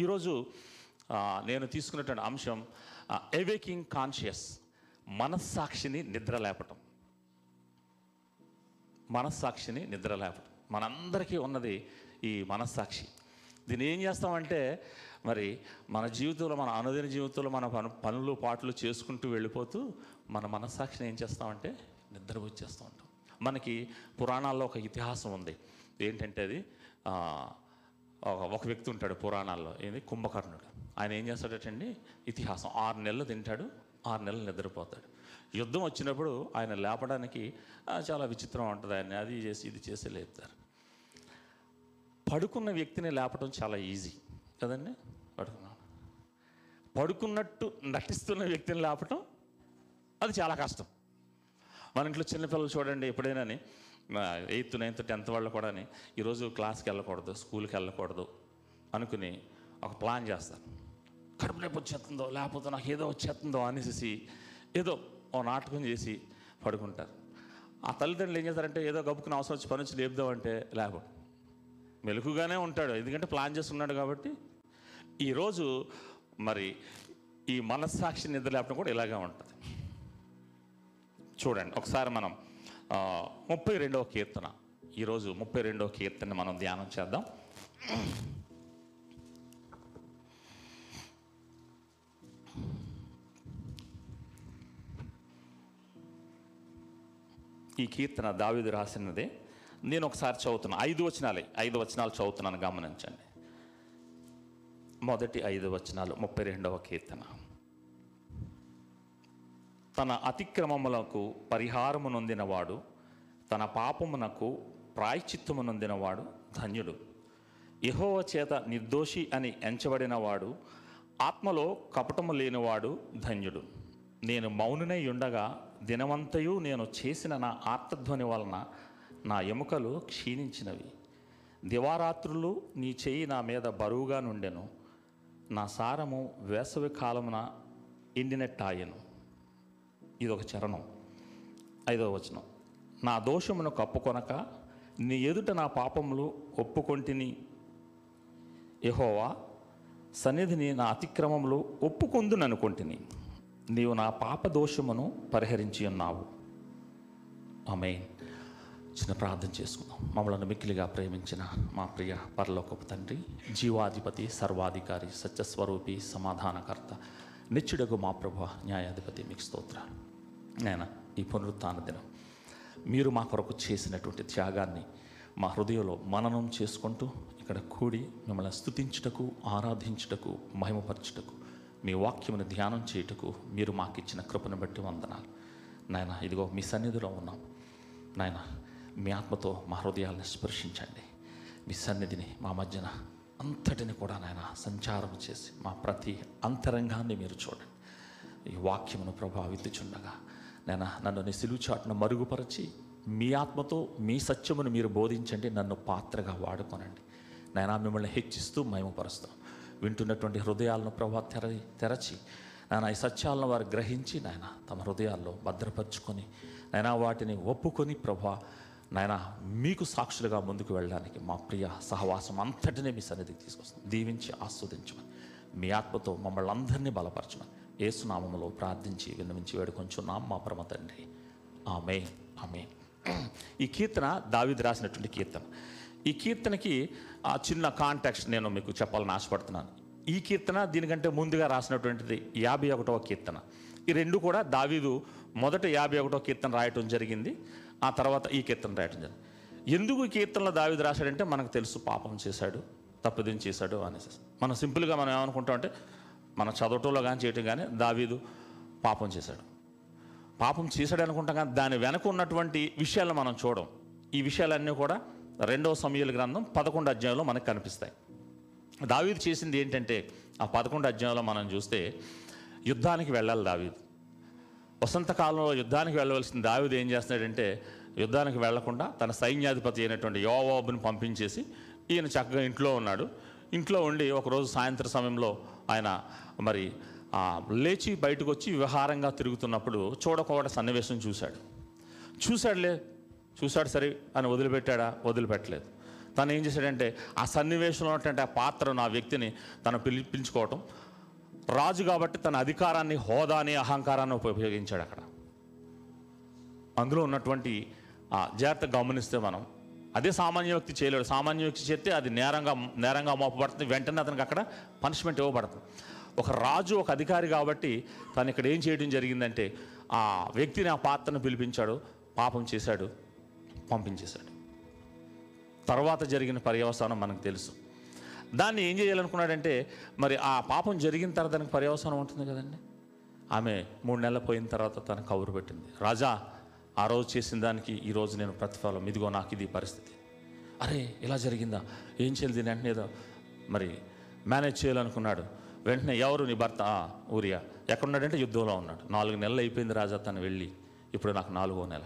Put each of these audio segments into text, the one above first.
ఈరోజు నేను తీసుకున్నటువంటి అంశం ఎవేకింగ్ కాన్షియస్ మనస్సాక్షిని నిద్ర లేపటం మనస్సాక్షిని నిద్ర లేపటం మనందరికీ ఉన్నది ఈ మనస్సాక్షి. దీన్ని ఏం చేస్తామంటే మరి మన జీవితంలో మన అనుదిన జీవితంలో మన పను పనులు పాటలు చేసుకుంటూ వెళ్ళిపోతూ మన మనస్సాక్షిని ఏం చేస్తామంటే నిద్ర వచ్చేస్తూ ఉంటాం. మనకి పురాణాల్లో ఒక ఇతిహాసం ఉంది. ఏంటంటే అది? ఒక- ఒక వ్యక్తి ఉంటాడు పురాణాల్లో ఏంది? కుంభకర్ణుడు. ఆయన ఏం చేస్తాడటండి? ఇతిహాసం. ఆరు నెలలు తింటాడు ఆరు నెలలు నిద్రపోతాడు. యుద్ధం వచ్చినప్పుడు ఆయన లేపడానికి చాలా విచిత్రం ఉంటుంది ఆయన అది చేసి ఇది చేసి లేపుతారు. పడుకున్న వ్యక్తిని లేపడం చాలా ఈజీ. కదండి? పడుకున్నాను పడుకున్నట్టు నటిస్తున్న వ్యక్తిని లేపటం అది చాలా కష్టం. మన ఇంట్లో చిన్నపిల్లలు చూడండి ఎప్పుడైనా ఎయిత్ నైన్త్ టెన్త్ వాళ్ళు కూడా ఈరోజు క్లాస్కి వెళ్ళకూడదు స్కూల్కి వెళ్ళకూడదు అనుకుని ఒక ప్లాన్ చేస్తారు. కడుపు రేపు వచ్చేస్తుందో లేకపోతే నాకు ఏదో వచ్చేస్తుందో అనేసి ఏదో ఓ నాటకం చేసి పడుకుంటారు. ఆ తల్లిదండ్రులు ఏం చేస్తారంటే ఏదో గబుకుని అవసరం వచ్చి పని వచ్చి లేపుదామంటే లేకపోతే మెలుకుగానే ఉంటాడు ఎందుకంటే ప్లాన్ చేస్తున్నాడు కాబట్టి. ఈరోజు మరి ఈ మనస్సాక్షి నిద్ర లేపడం కూడా ఇలాగే ఉంటుంది. చూడండి ఒకసారి మనం ముప్పై రెండవ కీర్తన. ఈరోజు ముప్పై రెండవ కీర్తన మనం ధ్యానం చేద్దాం. ఈ కీర్తన దావిది రాసినదే. నేను ఒకసారి చదువుతున్నాను ఐదు వచనాలే. ఐదు వచనాలు చదువుతున్నాను గమనించండి. మొదటి ఐదు వచనాలు ముప్పై రెండవ కీర్తన. తన అతిక్రమములకు పరిహారము నొందినవాడు తన పాపమునకు ప్రాయచిత్తము నొందినవాడు ధన్యుడు. యహోవ చేత నిర్దోషి అని ఎంచబడినవాడు ఆత్మలో కపటము లేనివాడు ధన్యుడు. నేను మౌనునై ఉండగా దినమంతయు నేను చేసిన నా ఆర్తధ్వని వలన నా ఎముకలు క్షీణించినవి. దివారాత్రులు నీ చేయి నా మీద బరువుగా నుండెను. నా సారము వేసవి కాలమున ఎండినట్టాయను. ఇది ఒక చరణం. ఐదవ వచనం. నా దోషమును కప్పుకొనక నీ ఎదుట నా పాపములు ఒప్పుకొంటిని యహోవా సన్నిధిని నా అతిక్రమములు ఒప్పుకొందుననుకొంటిని. నీవు నా పాప దోషమును పరిహరించి ఉన్నావు. ఆమె చిన్న ప్రార్థన చేసుకుందాం. మమ్మల్ని మిక్కిలిగా ప్రేమించిన మా ప్రియ పరలోకపు తండ్రి జీవాధిపతి సర్వాధికారి సత్యస్వరూపి సమాధానకర్త నిత్యుడగు మా ప్రభు న్యాయాధిపతి మీకు స్తోత్రాలు. నేను ఈ పునరుత్న దినం. మీరు మా కొరకు చేసినటువంటి త్యాగాన్ని మా హృదయంలో మననం చేసుకుంటూ ఇక్కడ కూడి మిమ్మల్ని స్థుతించుటకు ఆరాధించుటకు మహిమపరచుటకు మీ వాక్యమును ధ్యానం చేయుటకు మీరు మాకు ఇచ్చిన కృపను బట్టి వందనాలు. నాయన ఇదిగో మీ సన్నిధిలో ఉన్నాం. నాయన మీ ఆత్మతో మా హృదయాలను స్పర్శించండి. మీ సన్నిధిని మా మధ్యన అంతటిని కూడా నాయన సంచారం చేసి మా ప్రతి అంతరంగాన్ని మీరు చూడండి. ఈ వాక్యమును ప్రభావితుచుండగా నేను నన్ను నీ సిలువు చాటును మరుగుపరచి మీ ఆత్మతో మీ సత్యమును మీరు బోధించండి నన్ను పాత్రగా వాడుకోనండి. నేను మిమ్మల్ని హెచ్చిస్తూ మయమపరుస్తాం వింటున్నటువంటి హృదయాలను ప్రభా తెర తెరచి నాయన ఈ సత్యాలను వారు గ్రహించి నాయన తమ హృదయాల్లో భద్రపరుచుకొని నాయన వాటిని ఒప్పుకొని ప్రభా నాయన మీకు సాక్షులుగా ముందుకు వెళ్ళడానికి మా ప్రియ సహవాసం అంతటినే మీ సన్నిధికి తీసుకొస్తాం. దీవించి ఆస్వాదించమని మీ ఆత్మతో మమ్మల్ని అందరినీ బలపరచమని ఏసునామములో ప్రార్థించి విన్నవించి వేడుకొంచున్నాం మా పరమ తండ్రి. ఆమె ఆమె ఈ కీర్తన దావిది రాసినటువంటి కీర్తన. ఈ కీర్తనకి ఆ చిన్న కాంటాక్ట్ నేను మీకు చెప్పాలని ఆశపడుతున్నాను. ఈ కీర్తన దీనికంటే ముందుగా రాసినటువంటిది యాభై ఒకటవ కీర్తన. ఈ రెండు కూడా దావీదు మొదట యాభై ఒకటో కీర్తన రాయటం జరిగింది. ఆ తర్వాత ఈ కీర్తన రాయటం జరిగింది. ఎందుకు ఈ కీర్తనలో దావీదు రాశాడంటే మనకు తెలుసు పాపం చేశాడు తప్పుదేం చేశాడు అనేసి. మనం సింపుల్గా మనం ఏమనుకుంటాం అంటే మనం చదవటంలో కానీ చేయటం కానీ దావీదు పాపం చేశాడు. పాపం చేశాడు అనుకుంటాం కానీ దాని వెనక ఉన్నటువంటి విషయాలను మనం చూడం. ఈ విషయాలన్నీ కూడా రెండవ సమయాల గ్రంథం పదకొండు అధ్యాయంలో మనకు కనిపిస్తాయి. దావీదు చేసింది ఏంటంటే ఆ పదకొండు అధ్యాయంలో మనం చూస్తే యుద్ధానికి వెళ్ళాలి దావీదు. వసంతకాలంలో యుద్ధానికి వెళ్ళవలసిన దావీదు ఏం చేస్తున్నాడంటే యుద్ధానికి వెళ్ళకుండా తన సైన్యాధిపతి అయినటువంటి యోవాబుని పంపించేసి ఈయన చక్కగా ఇంట్లో ఉన్నాడు. ఇంట్లో ఉండి ఒకరోజు సాయంత్రం సమయంలో ఆయన మరి లేచి బయటకు వచ్చి విహారంగా తిరుగుతున్నప్పుడు చూడకోవడ సన్నివేశం చూశాడు. చూశాడులే చూశాడు సరే అని వదిలిపెట్టాడా? వదిలిపెట్టలేదు. తను ఏం చేశాడంటే ఆ సన్నివేశంలో ఉన్నటువంటి ఆ పాత్రను ఆ వ్యక్తిని తను పిలిపించుకోవటం రాజు కాబట్టి తన అధికారాన్ని హోదాని అహంకారాన్ని ఉపయోగించాడు అక్కడ. అందులో ఉన్నటువంటి ఆ, జాగ్రత్త గమనిస్తే మనం అదే సామాన్య వ్యక్తి చేయలేడు. సామాన్య వ్యక్తి చేస్తే అది నేరంగా నేరంగా మోపబడుతుంది. వెంటనే అతనికి అక్కడ పనిష్మెంట్ ఇవ్వబడుతుంది ఒక రాజు ఒక అధికారి కాబట్టి తను ఇక్కడ ఏం చేయడం జరిగిందంటే ఆ వ్యక్తిని ఆ పాత్రను పిలిపించాడు పాపం చేశాడు పంపించేశాడు. తర్వాత జరిగిన పర్యవసానం మనకు తెలుసు. దాన్ని ఏం చేయాలనుకున్నాడంటే మరి ఆ పాపం జరిగిన తర్వాత దానికి పర్యవసానం ఉంటుంది కదండి? ఆమె మూడు నెలలు పోయిన తర్వాత తన కబురు పెట్టింది. రాజా ఆ రోజు చేసిన దానికి ఈ రోజు నేను ప్రతిఫలం. ఇదిగో నాకు ఇది పరిస్థితి. అరే ఇలా జరిగిందా? ఏం చేయాలి దీని వెంటనే మరి మేనేజ్ చేయాలనుకున్నాడు. వెంటనే ఎవరు నీ భర్త? ఊరియా. ఎక్కడున్నాడంటే యుద్ధంలో ఉన్నాడు. నాలుగు నెలలు అయిపోయింది రాజా తను వెళ్ళి. ఇప్పుడు నాకు నాలుగో నెల.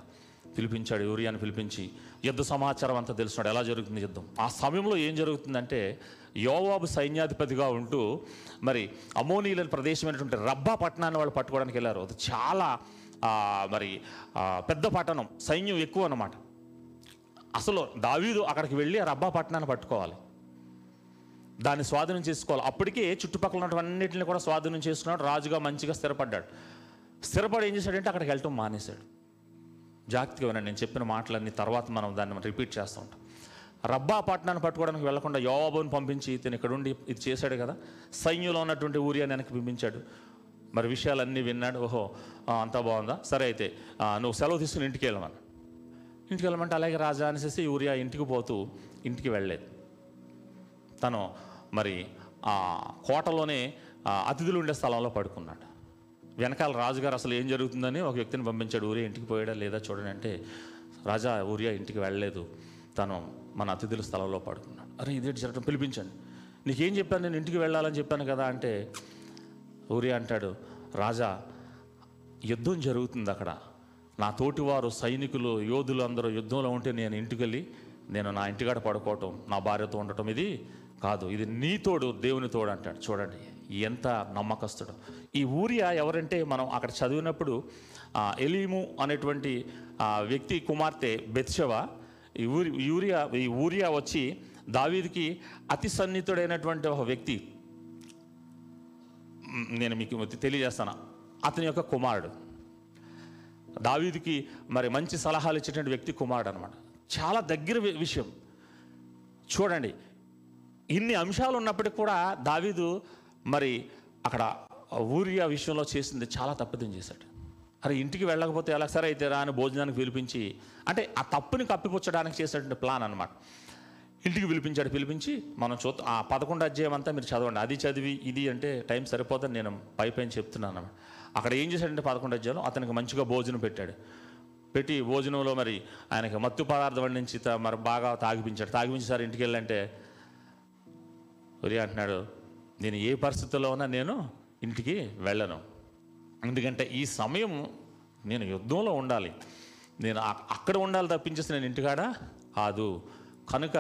పిలిపించాడు యూరియాని పిలిపించి యుద్ధ సమాచారం అంతా తెలుసున్నాడు. ఎలా జరుగుతుంది యుద్ధం? ఆ సమయంలో ఏం జరుగుతుందంటే యోవాబు సైన్యాధిపతిగా ఉంటూ మరి అమోనీల ప్రదేశమైనటువంటి రబ్బా పట్టణాన్ని వాళ్ళు పట్టుకోవడానికి వెళ్ళారు. అది చాలా మరి పెద్ద పట్టణం. సైన్యం ఎక్కువ అన్నమాట. అసలు దావీదు అక్కడికి వెళ్ళి ఆ రబ్బా పట్టణాన్ని పట్టుకోవాలి. దాన్ని స్వాధీనం చేసుకోవాలి. అప్పటికే చుట్టుపక్కల ఉన్నటువన్నిటిని కూడా స్వాధీనం చేసుకున్నాడు. రాజుగా మంచిగా స్థిరపడ్డాడు. స్థిరపడి ఏం చేశాడంటే అక్కడికి వెళ్ళటం మానేశాడు. జాగ్రత్తగా వినండి నేను చెప్పిన మాటలన్నీ తర్వాత మనం దాన్ని రిపీట్ చేస్తూ ఉంటాం. రబ్బా పట్టణాన్ని పట్టుకోవడానికి వెళ్ళకుండా యోబోని పంపించి ఇతను ఇక్కడ ఉండి ఇది చేశాడు కదా. సైన్యంలో ఉన్నటువంటి ఊరియా వెనక్కి పంపించాడు. మరి విషయాలన్నీ విన్నాడు. ఓహో అంతా బాగుందా? సరే అయితే నువ్వు సెలవు తీసుకుని ఇంటికి వెళ్ళమని ఇంటికి వెళ్ళమంటే అలాగే రాజా అనేసి ఊరియా ఇంటికి పోతూ ఇంటికి వెళ్ళలేదు. తను మరి ఆ కోటలోనే అతిథులు ఉండే స్థలంలో పడుకున్నాడు. వెనకాల రాజుగారు అసలు ఏం జరుగుతుందని ఒక వ్యక్తిని పంపించాడు. ఊరియా ఇంటికి పోయాడా లేదా చూడండి అంటే రాజా ఊరియా ఇంటికి వెళ్ళలేదు. తను మన అతిథుల స్థలంలో పడుకున్నాడు. అరే ఇదేంటి జరగడం పిలిపించండి. నీకేం చెప్పాను? నేను ఇంటికి వెళ్ళాలని చెప్పాను కదా అంటే ఊరియా అంటాడు రాజా యుద్ధం జరుగుతుంది అక్కడ. నా తోటివారు సైనికులు యోధులు అందరూ యుద్ధంలో ఉంటే నేను ఇంటికి వెళ్ళి నేను నా ఇంటికాడ పడుకోవటం నా భార్యతో ఉండటం ఇది కాదు ఇది నీ తోడు దేవుని తోడు అంటాడు. చూడండి ఎంత నమ్మకస్తుడు. ఈ ఊరియా ఎవరంటే మనం అక్కడ చదివినప్పుడు ఎలీము అనేటువంటి వ్యక్తి కుమార్తె బెత్షవ ఈ ఊరి యూరియా ఈ ఊరియా వచ్చి దావీదికి అతి సన్నిహితుడైనటువంటి ఒక వ్యక్తి. నేను మీకు తెలియజేస్తాను. అతని యొక్క కుమారుడు. దావీదికి మరి మంచి సలహాలు ఇచ్చేటువంటి వ్యక్తి కుమారుడు అనమాట చాలా దగ్గర విషయం. చూడండి ఇన్ని అంశాలు ఉన్నప్పటికీ కూడా దావీదు మరి అక్కడ ఊరియా విషయంలో చేసింది చాలా తప్పిదం చేశాడు. అరే ఇంటికి వెళ్ళకపోతే ఎలా సరే అయితే రా అని భోజనానికి పిలిపించి అంటే ఆ తప్పుని కప్పిపుచ్చడానికి చేసేటువంటి ప్లాన్ అనమాట ఇంటికి పిలిపించాడు పిలిపించి మనం చూద్దాం. ఆ పదకొండు అధ్యాయం అంతా మీరు చదవండి. అది చదివి ఇది అంటే టైం సరిపోదని నేను పై పైన చెప్తున్నాను అనమాట అక్కడ ఏం చేశాడంటే పదకొండు అధ్యాయంలో అతనికి మంచిగా భోజనం పెట్టాడు. పెట్టి భోజనంలో మరి ఆయనకి మత్తు పదార్థం వండించి త- మరి బాగా తాగిపించాడు. తాగిపించి సార్ ఇంటికి వెళ్ళంటే ఒరి అంటున్నాడు నేను ఏ పరిస్థితుల్లో ఉన్నా నేను ఇంటికి వెళ్ళను. ఎందుకంటే ఈ సమయం నేను యుద్ధంలో ఉండాలి. నేను అక్కడ ఉండాలి తప్పించేసి నేను ఇంటికాడ? కాదు. కనుక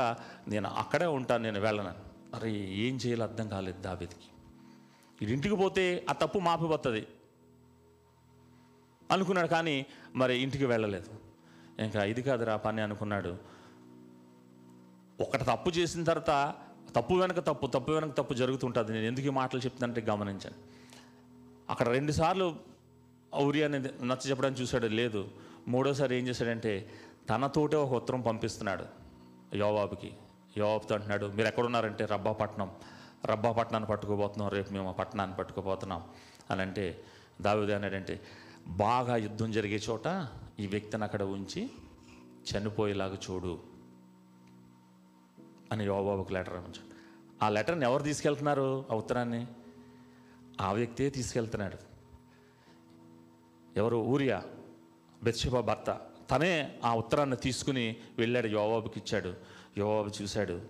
నేను అక్కడే ఉంటాను నేను వెళ్ళను. అరే ఏం చేయాలో అర్థం కాలేదు దావేదికి. ఇది ఇంటికి పోతే ఆ తప్పు మాపిపోతుంది అనుకున్నాడు కానీ మరి ఇంటికి వెళ్ళలేదు. ఇంకా ఇది కాదురా పని అనుకున్నాడు. ఒకటి తప్పు చేసిన తర్వాత తప్పు వెనక తప్పు తప్పు వెనక తప్పు జరుగుతుంటుంది. నేను ఎందుకు ఈ మాటలు చెప్తానంటే గమనించాను అక్కడ రెండుసార్లు ఊరియాని నచ్చ చెప్పడానికి చూశాడు లేదు. మూడోసారి ఏం చేశాడంటే తనతోటే ఒక ఉత్తరం పంపిస్తున్నాడు యోవాబుకి. యోవాబుతో అంటున్నాడు మీరు ఎక్కడున్నారంటే రబ్బాపట్నం. రబ్బాపట్నాన్ని పట్టుకోబోతున్నాం రేపు మేము ఆ పట్టణాన్ని పట్టుకోబోతున్నాం. అని అంటే దావిదే అన్నాడంటే బాగా యుద్ధం జరిగే చోట ఈ వ్యక్తిని అక్కడ ఉంచి చనిపోయేలాగా చూడు. అని యోబాబుకు లెటర్ పంపించాడు ఆ లెటర్ని ఎవరు తీసుకెళ్తున్నారు? ఆ ఉత్తరాన్ని? ఆ వ్యక్తే తీసుకెళ్తున్నాడు. ఎవరు? ఊరియా బెత్షెబా భర్త. తనే ఆ ఉత్తరాన్ని తీసుకుని వెళ్ళాడు యోబాబుకి ఇచ్చాడు. యోబాబు చూశాడు.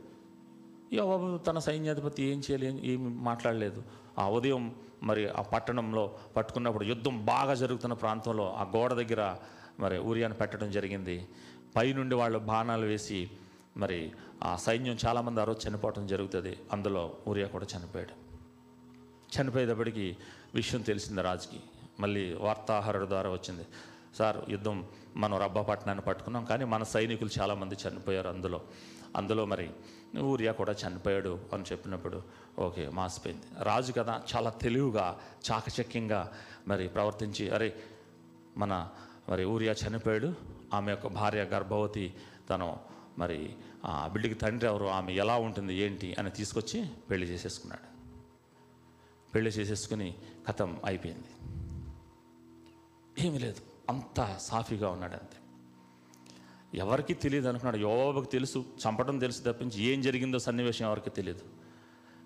యోబాబు తన సైన్యాధిపతి ఏం చేయలేదు ఏమి మాట్లాడలేదు. ఆ ఉదయం మరి ఆ పట్టణంలో పట్టుకున్నప్పుడు యుద్ధం బాగా జరుగుతున్న ప్రాంతంలో ఆ గోడ దగ్గర మరి ఊరియాను పెట్టడం జరిగింది. పైనుండి వాళ్ళు బాణాలు వేసి మరి ఆ సైన్యం చాలామంది ఆ రోజు చనిపోవటం జరుగుతుంది. అందులో ఊరియా కూడా చనిపోయాడు. చనిపోయేటప్పటికి విషయం తెలిసింది రాజుకి. మళ్ళీ వార్తాహరుడు ద్వారా వచ్చింది. సార్ యుద్ధం మనం రబ్బాపట్నాన్ని పట్టుకున్నాం కానీ మన సైనికులు చాలామంది చనిపోయారు అందులో. అందులో మరి ఊరియా కూడా చనిపోయాడు అని చెప్పినప్పుడు ఓకే మాసిపోయింది. రాజు కదా చాలా తెలివిగా చాకచక్యంగా మరి ప్రవర్తించి అరే మన మరి ఊరియా చనిపోయాడు. ఆమె యొక్క భార్య గర్భవతి తను మరి ఆ బిడ్డకి తండ్రి ఎవరు ఆమె ఎలా ఉంటుంది ఏంటి అని తీసుకొచ్చి పెళ్ళి చేసేసుకున్నాడు. పెళ్ళి చేసేసుకుని కథం అయిపోయింది. ఏమీ లేదు అంత సాఫీగా ఉన్నాడు అంతే. ఎవరికి తెలియదు అనుకున్నాడు యోబాబుకి తెలుసు చంపడం తెలుసు తప్పించి ఏం జరిగిందో సన్నివేశం ఎవరికి తెలియదు.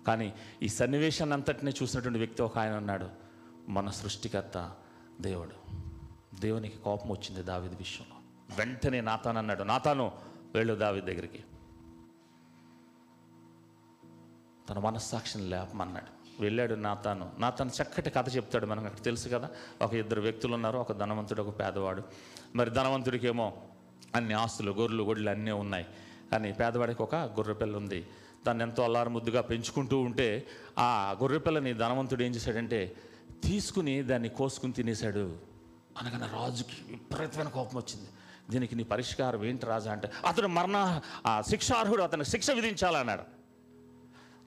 కానీ ఈ సన్నివేశాన్ని అంతటినే చూసినటువంటి వ్యక్తి ఒక ఆయన ఉన్నాడు మన సృష్టికర్త దేవుడు. దేవునికి కోపం వచ్చింది దావిది విషయంలో. వెంటనే నాతాను అన్నాడు నాతాను వెళ్ళు దావి దగ్గరికి. తన మనస్సాక్షిని లేపమన్నాడు. వెళ్ళాడు నాతాను. నాతాను చక్కటి కథ చెప్తాడు మనకు. అక్కడ తెలుసు కదా ఒక ఇద్దరు వ్యక్తులు ఉన్నారు ఒక ధనవంతుడు ఒక పేదవాడు. మరి ధనవంతుడికేమో అన్ని ఆస్తులు గొర్రెలు గొడ్లు అన్నీ ఉన్నాయి. కానీ పేదవాడికి ఒక గొర్రెపిల్ల ఉంది. దాన్ని ఎంతో అల్లారు ముద్దుగా పెంచుకుంటూ ఉంటే ఆ గొర్రెపిల్లని ధనవంతుడు ఏం చేశాడంటే తీసుకుని దాన్ని కోసుకుని తినేశాడు. అనగానే రాజుకి విపరీతమైన కోపం వచ్చింది. దీనికి నీ పరిష్కారం ఏంటి రాజా అంటే అతడు మరణ ఆ శిక్షార్హుడు అతనికి శిక్ష విధించాలన్నాడు.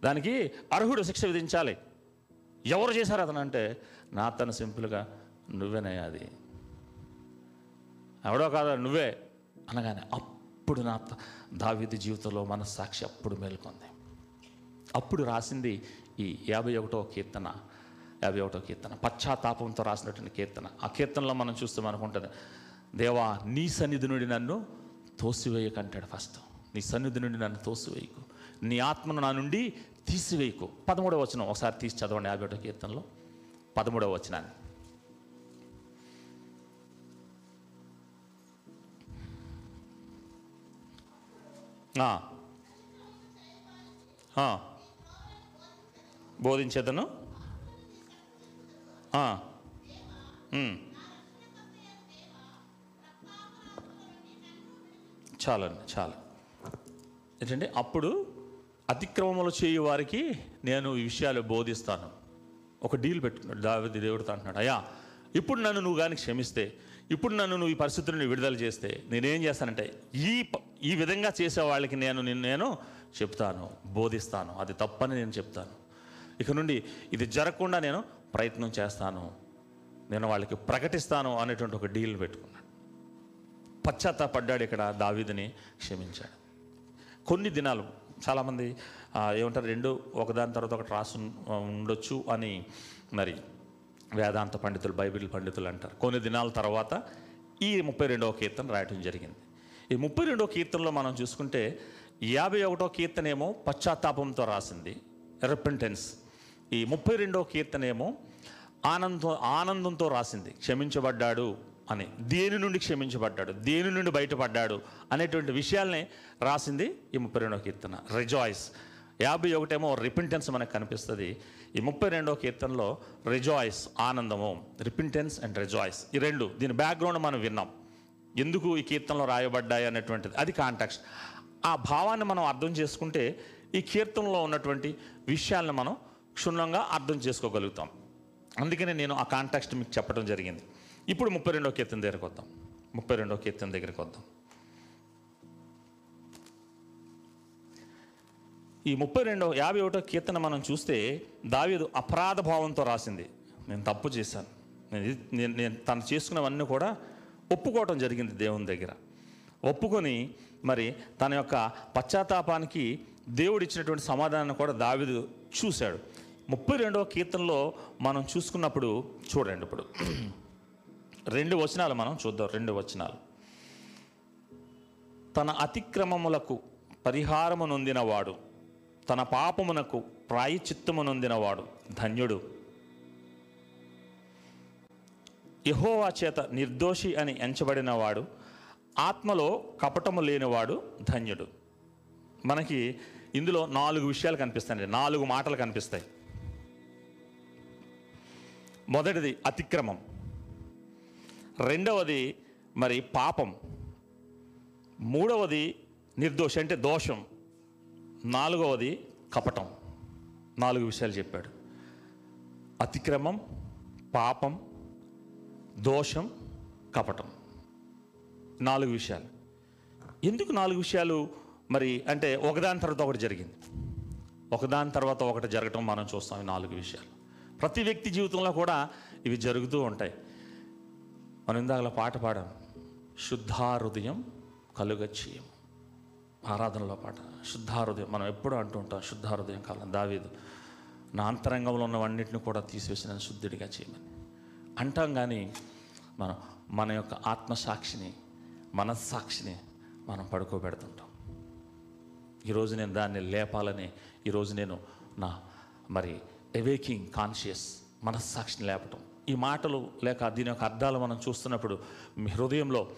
దానికి అర్హుడు శిక్ష విధించాలి. ఎవరు చేశారు అతను అంటే నా తను సింపుల్గా నువ్వేనయ్యా అది ఎవడో కాదు నువ్వే. అనగానే అప్పుడు నా దావిది జీవితంలో మనస్సాక్షి అప్పుడు మేల్కొంది. అప్పుడు రాసింది ఈ యాభై ఒకటో కీర్తన యాభై ఒకటో కీర్తన పశ్చాత్తాపంతో రాసినటువంటి కీర్తన. ఆ కీర్తనలో మనం చూస్తే మనకు ఉంటుంది దేవా నీ సన్నిధి నుండి నన్ను తోసివేయకంటాడు ఫస్ట్. నీ సన్నిధి నుండి నన్ను తోసివేయకు. నీ ఆత్మను నా నుండి తీసివేయకు. పదమూడవ వచనం ఒకసారి తీసి చదవండి యాభై ఒకటో కీర్తనలో. పదమూడవ వచనాన్ని. ఆ. బోధించేదను? చాలండి చాలు. ఏంటంటే అప్పుడు అతిక్రమములు చేయు వారికి నేను ఈ విషయాలు బోధిస్తాను. ఒక డీల్ పెట్టుకున్నాడు దావిది దేవుడితో అంటున్నాడు అయ్యా ఇప్పుడు నన్ను నువ్వు కానీ క్షమిస్తే ఇప్పుడు నన్ను నువ్వు ఈ పరిస్థితులను విడుదల చేస్తే నేనేం చేస్తానంటే ఈ ఈ విధంగా చేసే వాళ్ళకి నేను నిన్ను నేను చెప్తాను బోధిస్తాను అది తప్పని నేను చెప్తాను. ఇక నుండి ఇది జరగకుండా నేను ప్రయత్నం చేస్తాను నేను వాళ్ళకి ప్రకటిస్తాను అనేటువంటి ఒక డీల్ పెట్టుకున్నాను పశ్చాత్తాపడ్డాడు ఇక్కడ దావీదిని క్షమించాడు. కొన్ని దినాలు చాలామంది ఏమంటారు రెండు ఒకదాని తర్వాత ఒకటి రాసు ఉండొచ్చు అని మరి వేదాంత పండితులు బైబిల్ పండితులు అంటారు. కొన్ని దినాల తర్వాత ఈ ముప్పై రెండవ కీర్తన రాయటం జరిగింది. ఈ ముప్పై రెండవ కీర్తనలో మనం చూసుకుంటే యాభై ఒకటో కీర్తన ఏమో పశ్చాత్తాపంతో రాసింది. రెపెంటెన్స్ ఈ ముప్పై రెండవ కీర్తన ఏమో ఆనందం ఆనందంతో రాసింది. క్షమించబడ్డాడు. అని. దేని నుండి క్షమించబడ్డాడు? దేని నుండి బయటపడ్డాడు? అనేటువంటి విషయాల్ని రాసింది ఈ ముప్పై రెండవ కీర్తన. రిజాయిస్ యాభై ఒకటేమో రిపింటెన్స్ మనకు కనిపిస్తుంది. ఈ ముప్పై రెండవ కీర్తనలో రిజాయిస్ ఆనందము. రిపింటెన్స్ అండ్ రిజాయిస్ ఈ రెండు దీని బ్యాక్గ్రౌండ్ మనం విన్నాం. ఎందుకు ఈ కీర్తనలో రాయబడ్డాయి అనేటువంటిది? అది కాంటాక్స్ట్ ఆ భావాన్ని మనం అర్థం చేసుకుంటే ఈ కీర్తనలో ఉన్నటువంటి విషయాలను మనం క్షుణ్ణంగా అర్థం చేసుకోగలుగుతాం. అందుకనే నేను ఆ కాంటాక్స్ట్ మీకు చెప్పడం జరిగింది. ఇప్పుడు ముప్పై రెండో కీర్తన దగ్గరకు వద్దాం. ముప్పై రెండో కీర్తన దగ్గరకు వద్దాం. ఈ ముప్పై రెండో యాభై ఒకటో కీర్తన మనం చూస్తే దావీదు అపరాధ భావంతో రాసింది. నేను తప్పు చేశాను. నేను నేను తను చేసుకున్నవన్నీ కూడా ఒప్పుకోవటం జరిగింది దేవుని దగ్గర. ఒప్పుకొని మరి తన యొక్క పశ్చాత్తాపానికి దేవుడు ఇచ్చినటువంటి సమాధానాన్ని కూడా దావిదు చూశాడు. ముప్పై రెండవ కీర్తనలో మనం చూసుకున్నప్పుడు చూడండి ఇప్పుడు. రెండు వచనాలు మనం చూద్దాం రెండు వచనాలు. తన అతిక్రమములకు పరిహారము నొందినవాడు తన పాపమునకు ప్రాయచిత్తము నొందినవాడు ధన్యుడు. యహోవా చేత నిర్దోషి అని ఎంచబడినవాడు ఆత్మలో కపటము లేనివాడు ధన్యుడు. మనకి ఇందులో నాలుగు విషయాలు కనిపిస్తాయండి నాలుగు మాటలు కనిపిస్తాయి. మొదటిది అతిక్రమం. రెండవది మరి పాపం. మూడవది నిర్దోషం అంటే దోషం. నాలుగవది కపటం. నాలుగు విషయాలు చెప్పాడు. అతిక్రమం పాపం దోషం కపటం. నాలుగు విషయాలు. ఎందుకు నాలుగు విషయాలు మరి అంటే ఒకదాని తర్వాత ఒకటి జరిగింది? ఒకదాని తర్వాత ఒకటి జరగటం మనం చూస్తాం ఈ నాలుగు విషయాలు. ప్రతి వ్యక్తి జీవితంలో కూడా ఇవి జరుగుతూ ఉంటాయి. మనం ఇందాక పాట పాడాం. శుద్ధాహృదయం చేయము ఆరాధనలో పాట. శుద్ధాహృదయం. మనం ఎప్పుడు అంటూ ఉంటాం శుద్ధాహృదయం కాలం. దావీదు నా అంతరంగంలో ఉన్నవన్నిటిని కూడా తీసివేసి నన్ను శుద్ధుడిగా చేయమని. అంటాం కానీ మనం మన యొక్క ఆత్మసాక్షిని మనస్సాక్షిని మనం పడుకోబెడుతుంటాం. ఈరోజు నేను దాన్ని లేపాలని ఈరోజు నేను నా మరి ఎవేకింగ్ కాన్షియస్ మనస్సాక్షిని లేపటం. ఈ మాటలు లేక దీని యొక్క అర్థాలు మనం చూస్తున్నప్పుడు మీ హృదయంలో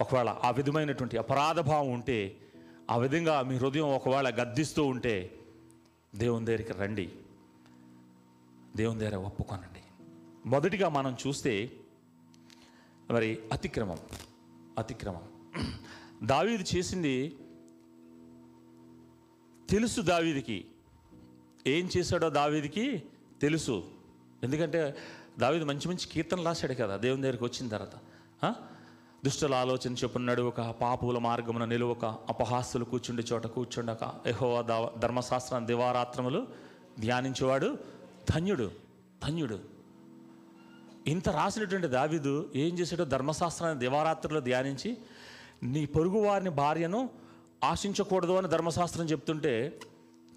ఒకవేళ ఆ విధమైనటువంటి అపరాధ భావం ఉంటే ఆ విధంగా మీ హృదయం ఒకవేళ గద్దిస్తూ ఉంటే దేవుని దగ్గరికి రండి. దేవుని దగ్గర ఒప్పుకోనండి. మొదటిగా మనం చూస్తే మరి అతిక్రమం అతిక్రమం. దావీది చేసింది తెలుసు దావీదికి. ఏం చేశాడో దావీదికి తెలుసు. ఎందుకంటే దావిది మంచి మంచి కీర్తనలు రాశాడు కదా దేవుని దగ్గరికి వచ్చిన తర్వాత. దుష్టుల ఆలోచన చొప్పున నడువక పాపుల మార్గమున నిలువక అపహాస్తులు కూర్చుండే చోట కూర్చుండక ఎహో ధర్మశాస్త్రాన్ని దివారాత్రములు ధ్యానించేవాడు ధన్యుడు ధన్యుడు. ఇంత రాసినటువంటి దావీదు ఏం చేశాడో ధర్మశాస్త్రాన్ని దివారాత్రులు ధ్యానించి నీ పొరుగు వారిని భార్యను ఆశించకూడదు అని ధర్మశాస్త్రం చెప్తుంటే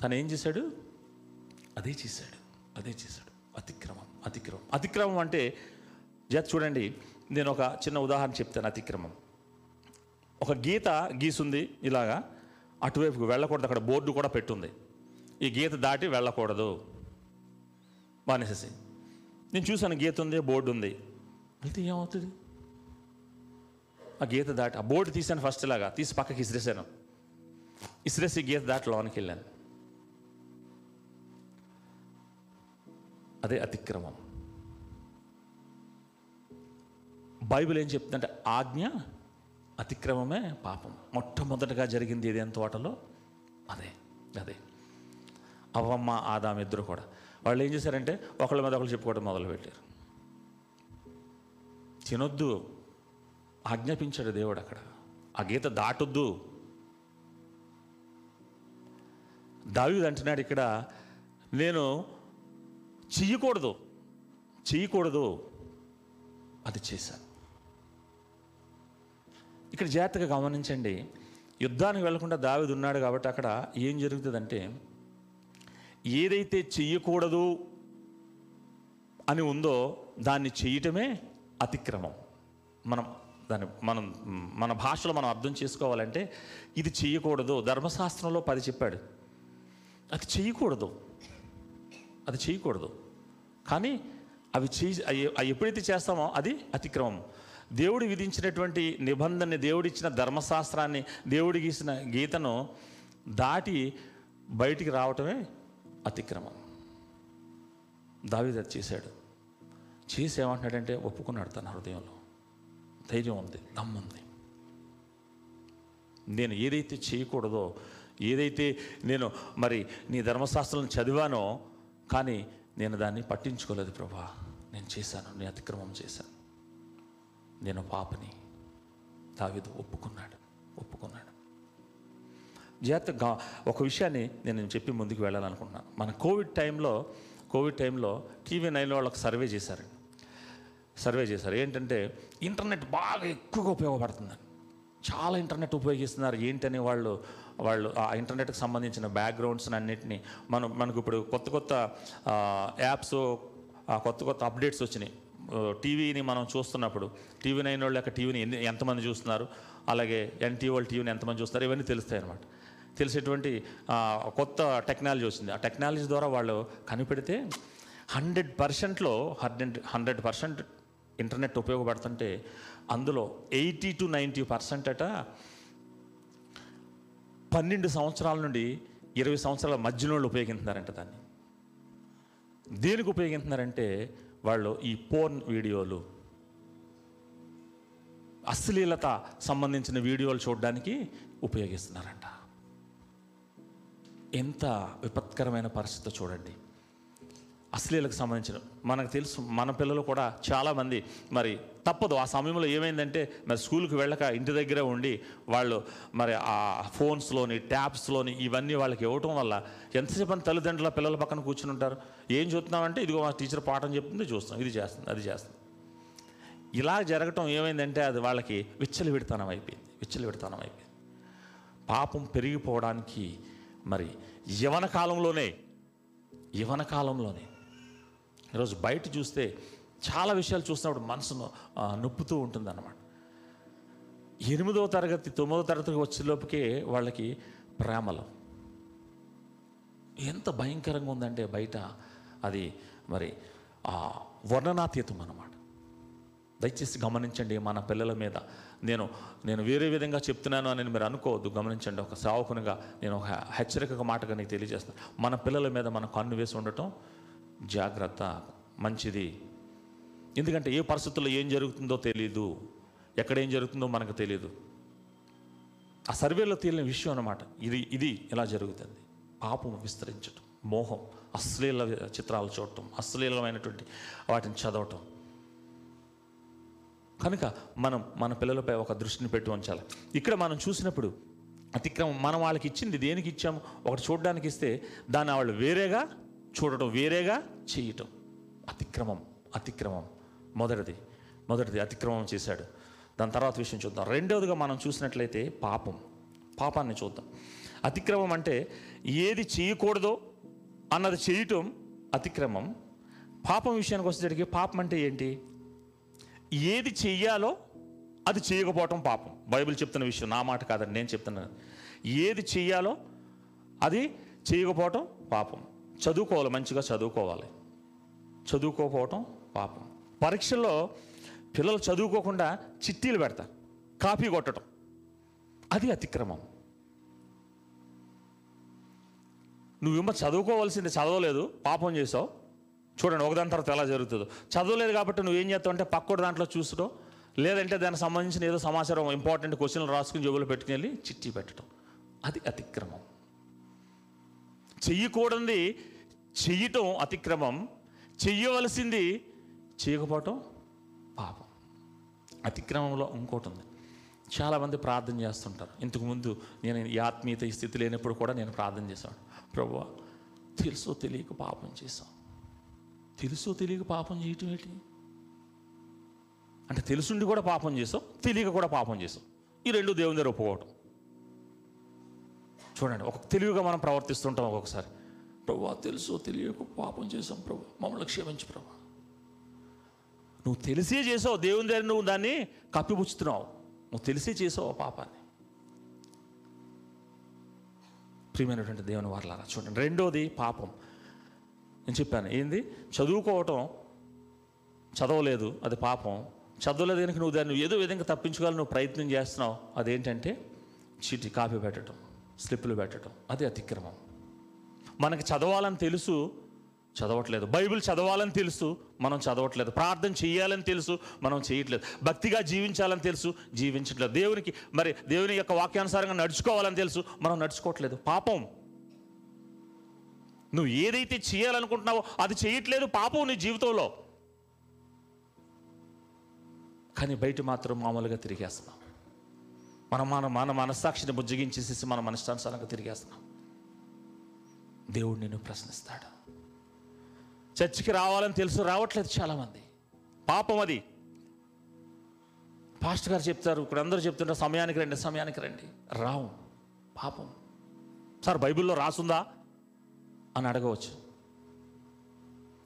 తను ఏం చేశాడు? అదే చేశాడు అదే చేశాడు. అతిక్రమం అతిక్రమం. అతిక్రమం అంటే జత చూడండి నేను ఒక చిన్న ఉదాహరణ చెప్తాను అతిక్రమం. ఒక గీత గీసుంది ఇలాగా అటువైపుకు వెళ్ళకూడదు అక్కడ బోర్డు కూడా పెట్టుంది. ఈ గీత దాటి వెళ్ళకూడదు. మానేసేసి. నేను చూశాను గీత ఉంది బోర్డు ఉంది. అయితే ఏమవుతుంది? ఆ గీత దాటి ఆ బోర్డు తీసాను ఫస్ట్ ఇలాగా తీసి పక్కకి ఇసిరేసాను. ఇసిరేసి గీత దాటి లోనికి వెళ్ళాను. అదే అతిక్రమం. బైబిల్ ఏం చెప్తుందంటే ఆజ్ఞ అతిక్రమమే పాపం. మొట్టమొదటగా జరిగింది ఏదేం తోటలో అదే అదే. అవ్వమ్మ ఆదాం ఇద్దరు కూడా. వాళ్ళు ఏం చేశారంటే ఒకళ్ళ మీద ఒకళ్ళు చెప్పుకోవడం మొదలుపెట్టారు. తినొద్దు. ఆజ్ఞాపించాడు దేవుడు అక్కడ. ఆ గీత దాటొద్దు. దావీదు అంటున్నాడు ఇక్కడ నేను చెయ్యకూడదు. చెయ్యకూడదు. అది చేశాను ఇక్కడ జాగ్రత్తగా గమనించండి. యుద్ధానికి వెళ్ళకుండా దావిది ఉన్నాడు కాబట్టి అక్కడ ఏం జరుగుతుందంటే ఏదైతే చెయ్యకూడదు అని ఉందో దాన్ని చేయటమే అతిక్రమం. మనం దాన్ని మనం మన భాషలో మనం అర్థం చేసుకోవాలంటే ఇది చేయకూడదు ధర్మశాస్త్రంలో పది చెప్పాడు. అది చేయకూడదు అది చేయకూడదు. కానీ అవి చేయి అవి- అవి ఎప్పుడైతే చేస్తామో అది అతిక్రమం. దేవుడు విధించినటువంటి నిబంధనని దేవుడిచ్చిన ధర్మశాస్త్రాన్ని దేవుడు గీసిన గీతను దాటి బయటికి రావటమే అతిక్రమం. దావీదు అది చేశాడు. చేసి ఏమంటున్నాడంటే ఒప్పుకున్నాడు తన హృదయంలో. ధైర్యం ఉంది దమ్ముంది నేను ఏదైతే చేయకూడదో ఏదైతే నేను మరి నీ ధర్మశాస్త్రం చదివానో కానీ నేను దాన్ని పట్టించుకోలేదు ప్రభా. నేను చేశాను నేను అతిక్రమం చేశాను. నేను పాపని దావిదు ఒప్పుకున్నాడు ఒప్పుకున్నాడు. జాగ్రత్తగా ఒక విషయాన్ని నేను చెప్పి ముందుకు వెళ్ళాలనుకుంటున్నాను. మన కోవిడ్ టైంలో కోవిడ్ టైంలో టీవీ నైన్ వాళ్ళకి సర్వే చేశారండి సర్వే చేశారు. ఏంటంటే ఇంటర్నెట్ బాగా ఎక్కువగా ఉపయోగపడుతుందని చాలా ఇంటర్నెట్ ఉపయోగిస్తున్నారు ఏంటని వాళ్ళు వాళ్ళు ఆ ఇంటర్నెట్కి సంబంధించిన బ్యాక్గ్రౌండ్స్ అన్నిటిని మనం మనకు ఇప్పుడు కొత్త కొత్త యాప్స్ కొత్త కొత్త అప్డేట్స్ వచ్చినాయి. టీవీని మనం చూస్తున్నప్పుడు టీవీ నైన్ వాళ్ళు యొక్క టీవీని ఎన్ని ఎంతమంది చూస్తున్నారు? అలాగే ఎన్టీ వాళ్ళు టీవీని ఎంతమంది చూస్తున్నారు? ఇవన్నీ తెలుస్తాయి అన్నమాట తెలిసేటువంటి కొత్త టెక్నాలజీ వచ్చింది. ఆ టెక్నాలజీ ద్వారా వాళ్ళు కనిపెడితే హండ్రెడ్ పర్సెంట్లో హండ్రెడ్ హండ్రెడ్ పర్సెంట్ ఇంటర్నెట్ ఉపయోగపడుతుంటే అందులో ఎయిటీ టు నైంటీ పర్సెంట్ అట పన్నెండు సంవత్సరాల నుండి ఇరవై సంవత్సరాల మధ్యలో ఉపయోగిస్తున్నారంట దాన్ని. దేనికి ఉపయోగిస్తున్నారంటే వాళ్ళు ఈ పోర్న్ వీడియోలు అశ్లీలత సంబంధించిన వీడియోలు చూడడానికి ఉపయోగిస్తున్నారంట. ఎంత విపత్కరమైన పరిస్థితి చూడండి. అశ్లీలకు సంబంధించిన మనకు తెలుసు మన పిల్లలు కూడా చాలామంది మరి తప్పదు. ఆ సమయంలో ఏమైందంటే మరి స్కూల్కి వెళ్ళక ఇంటి దగ్గరే ఉండి వాళ్ళు మరి ఆ ఫోన్స్లోని ట్యాబ్స్లోని ఇవన్నీ వాళ్ళకి ఇవ్వటం వల్ల ఎంతసేపు అని తల్లిదండ్రుల పిల్లల పక్కన కూర్చుని ఉంటారు? ఏం చూస్తున్నామంటే ఇదిగో మా టీచర్ పాఠం చెప్తుంది చూస్తాం ఇది చేస్తుంది అది చేస్తుంది. ఇలా జరగటం ఏమైందంటే అది వాళ్ళకి విచ్చలు విడతనం అయిపోయింది విచ్చలు విడతనం అయిపోయింది. పాపం పెరిగిపోవడానికి మరి యవన కాలంలోనే యవన కాలంలోనే ఈరోజు బయట చూస్తే చాలా విషయాలు చూసినప్పుడు మనసును నొప్పుతూ ఉంటుంది అనమాట ఎనిమిదవ తరగతి తొమ్మిదవ తరగతికి వచ్చేలోపుకే వాళ్ళకి ప్రేమలు. ఎంత భయంకరంగా ఉందంటే బయట అది మరి వర్ణనాతీతం అన్నమాట. దయచేసి గమనించండి మన పిల్లల మీద. నేను నేను వేరే విధంగా చెప్తున్నాను అని మీరు అనుకోవద్దు గమనించండి. ఒక సావకునిగా నేను ఒక హెచ్చరిక మాటగా నీకు తెలియజేస్తాను మన పిల్లల మీద మన కన్ను వేసి ఉండటం జాగ్రత్త మంచిది. ఎందుకంటే ఏ పరిస్థితుల్లో ఏం జరుగుతుందో తెలియదు ఎక్కడ ఏం జరుగుతుందో మనకు తెలియదు ఆ సర్వేలో తేలిన విషయం అన్నమాట. ఇది ఇది ఇలా జరుగుతుంది. పాపం విస్తరించటం మోహం అశ్లీల చిత్రాలు చూడటం అశ్లీలమైనటువంటి వాటిని చదవటం. కనుక మనం మన పిల్లలపై ఒక దృష్టిని పెట్టి ఉంచాలి. ఇక్కడ మనం చూసినప్పుడు అతిక్రమం మనం వాళ్ళకి ఇచ్చింది దేనికి ఇచ్చాము? ఒకటి చూడడానికి ఇస్తే దాన్ని వాళ్ళు వేరేగా చూడటం వేరేగా చేయటం. అతిక్రమం అతిక్రమం. మొదటిది మొదటిది అతిక్రమం చేశాడు. దాని తర్వాత విషయం చూద్దాం. రెండవదిగా మనం చూసినట్లయితే పాపం పాపాన్ని చూద్దాం. అతిక్రమం అంటే ఏది చేయకూడదో అన్నది చేయటం అతిక్రమం. పాపం విషయానికి వచ్చేసరికి పాపం అంటే ఏంటి? ఏది చెయ్యాలో అది చేయకపోవటం పాపం. బైబిల్ చెప్తున్న విషయం నా మాట కాదండి నేను చెప్తున్నాను ఏది చెయ్యాలో అది చేయకపోవటం పాపం. చదువుకోవాలి మంచిగా చదువుకోవాలి. చదువుకోకపోవటం పాపం. పరీక్షల్లో పిల్లలు చదువుకోకుండా చిట్టీలు పెడతారు కాపీ కొట్టడం అది అతిక్రమం. నువ్వేమో చదువుకోవాల్సింది చదవలేదు పాపం చేసావు. చూడండి ఒకదాని తర్వాత ఎలా జరుగుతుందో. చదవలేదు కాబట్టి నువ్వేం చేస్తావు అంటే పక్కోటి దాంట్లో చూసుకో లేదంటే దానికి సంబంధించిన ఏదో సమాచారం ఇంపార్టెంట్ క్వశ్చన్లు రాసుకుని జేబులో పెట్టుకుని వెళ్ళి చిట్టి పెట్టడం అది అతిక్రమం. చెయ్యకూడనిది చెయ్యటం అతిక్రమం చెయ్యవలసింది చేయకపోవటం పాపం. అతిక్రమంలో ఇంకోటి ఉంది. చాలామంది ప్రార్థన చేస్తుంటారు. ఇంతకుముందు నేను ఈ ఆత్మీయత ఈ స్థితి లేనప్పుడు కూడా నేను ప్రార్థన చేశాను ప్రభు తెలుసో తెలియక పాపం చేశాం. తెలుసో తెలియక పాపం చేయటం ఏంటి? అంటే తెలుసుండి కూడా పాపం చేసాం తెలియక కూడా పాపం చేసాం ఈ రెండు దేవుని దగ్గర ఒప్పుకోవటం. చూడండి ఒక తెలివిగా మనం ప్రవర్తిస్తుంటాం ఒక్కొక్కసారి. ప్రభు తెలుసో తెలియక పాపం చేసాం ప్రభు. మమ్మల్ని క్షమించు ప్రభు. నువ్వు తెలిసే చేసావు దేవుని దగ్గర నువ్వు దాన్ని కప్పిపుచ్చుతున్నావు. నువ్వు తెలిసే చేసావు ఆ పాపాన్ని. ప్రియమైనటువంటి దేవుని వారలారా చూడండి రెండోది పాపం. నేను చెప్పాను ఏంది? చదువుకోవటం చదవలేదు అది పాపం. చదవలేదు కనుక నువ్వు దాన్ని ఏదో విధంగా తప్పించుకోవాలని నువ్వు ప్రయత్నం చేస్తున్నావు అదేంటంటే చీటి కాపీ పెట్టడం స్లిప్పులు పెట్టడం అది అతిక్రమం. మనకి చదవాలని తెలుసు చదవట్లేదు. బైబిల్ చదవాలని తెలుసు మనం చదవట్లేదు. ప్రార్థన చేయాలని తెలుసు మనం చేయట్లేదు. భక్తిగా జీవించాలని తెలుసు జీవించట్లేదు. దేవునికి మరి దేవుని యొక్క వాక్యానుసారంగా నడుచుకోవాలని తెలుసు మనం నడుచుకోవట్లేదు. పాపం. నువ్వు ఏదైతే చేయాలనుకుంటున్నావో అది చేయట్లేదు పాపం నీ జీవితంలో. కానీ బయట మాత్రం మామూలుగా తిరిగేస్తున్నాం. మనం మన మన మనస్సాక్షిని బుజ్జగించేసేసి మన మనష్టానుసారంగా తిరిగేస్తున్నాం. దేవుడు నిన్ను ప్రశ్నిస్తాడు. చర్చికి రావాలని తెలుసు రావట్లేదు చాలామంది. పాపం అది. పాస్టర్ గారు చెప్తారు ఇప్పుడు అందరూ చెప్తుంటారు సమయానికి రండి సమయానికి రండి. రావు పాపం. సార్ బైబిల్లో రాసుందా? అని అడగవచ్చు.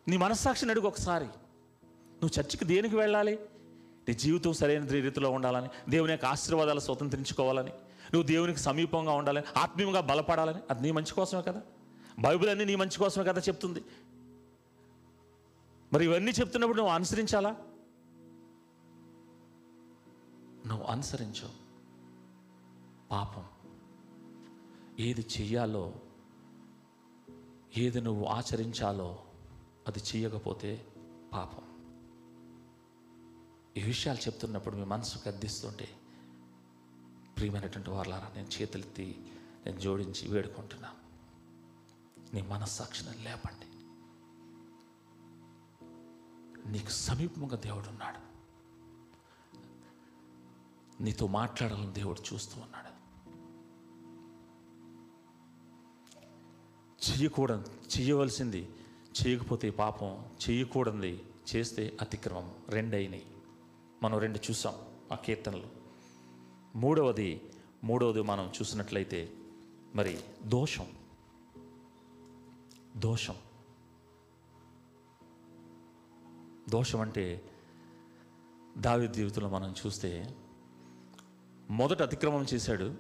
నీ మనస్సాక్షిని అడుగు ఒకసారి. నువ్వు చర్చికి దేనికి వెళ్ళాలి? నీ జీవితం సరైన రీతిలో ఉండాలని దేవుని యొక్క ఆశీర్వాదాలు స్వతంత్రించుకోవాలని నువ్వు దేవునికి సమీపంగా ఉండాలని ఆత్మీయంగా బలపడాలని అది నీ మంచి కోసమే కదా? బైబిల్ అన్నీ నీ మంచి కోసమే కదా చెప్తుంది. మరి ఇవన్నీ చెప్తున్నప్పుడు నువ్వు అనుసరించాలా? నువ్వు అనుసరించవు పాపం. ఏది చెయ్యాలో ఏది నువ్వు ఆచరించాలో అది చేయకపోతే పాపం. ఈ విషయాలు చెప్తున్నప్పుడు మీ మనసు గద్దిస్తుంటే ప్రియమైనటువంటి వాళ్ళారా నేను చేతులెత్తి నేను జోడించి వేడుకుంటున్నాను. నీ మనస్సాక్షిని లేపండి. నీకు సమీపంగా దేవుడు ఉన్నాడు నీతో మాట్లాడాలని దేవుడు చూస్తూ ఉన్నాడు. చెయ్యకూడదు చేయవలసింది చేయకపోతే పాపం చేయకూడదు చేస్తే అతిక్రమం. రెండు అయినాయి మనం రెండు చూసాం ఆ కీర్తనలు. మూడవది మూడవది మనం చూసినట్లయితే మరి దోషం. దోషం. దోషం అంటే దావి జీవితంలో మనం చూస్తే మొదట అతిక్రమం చేశాడు.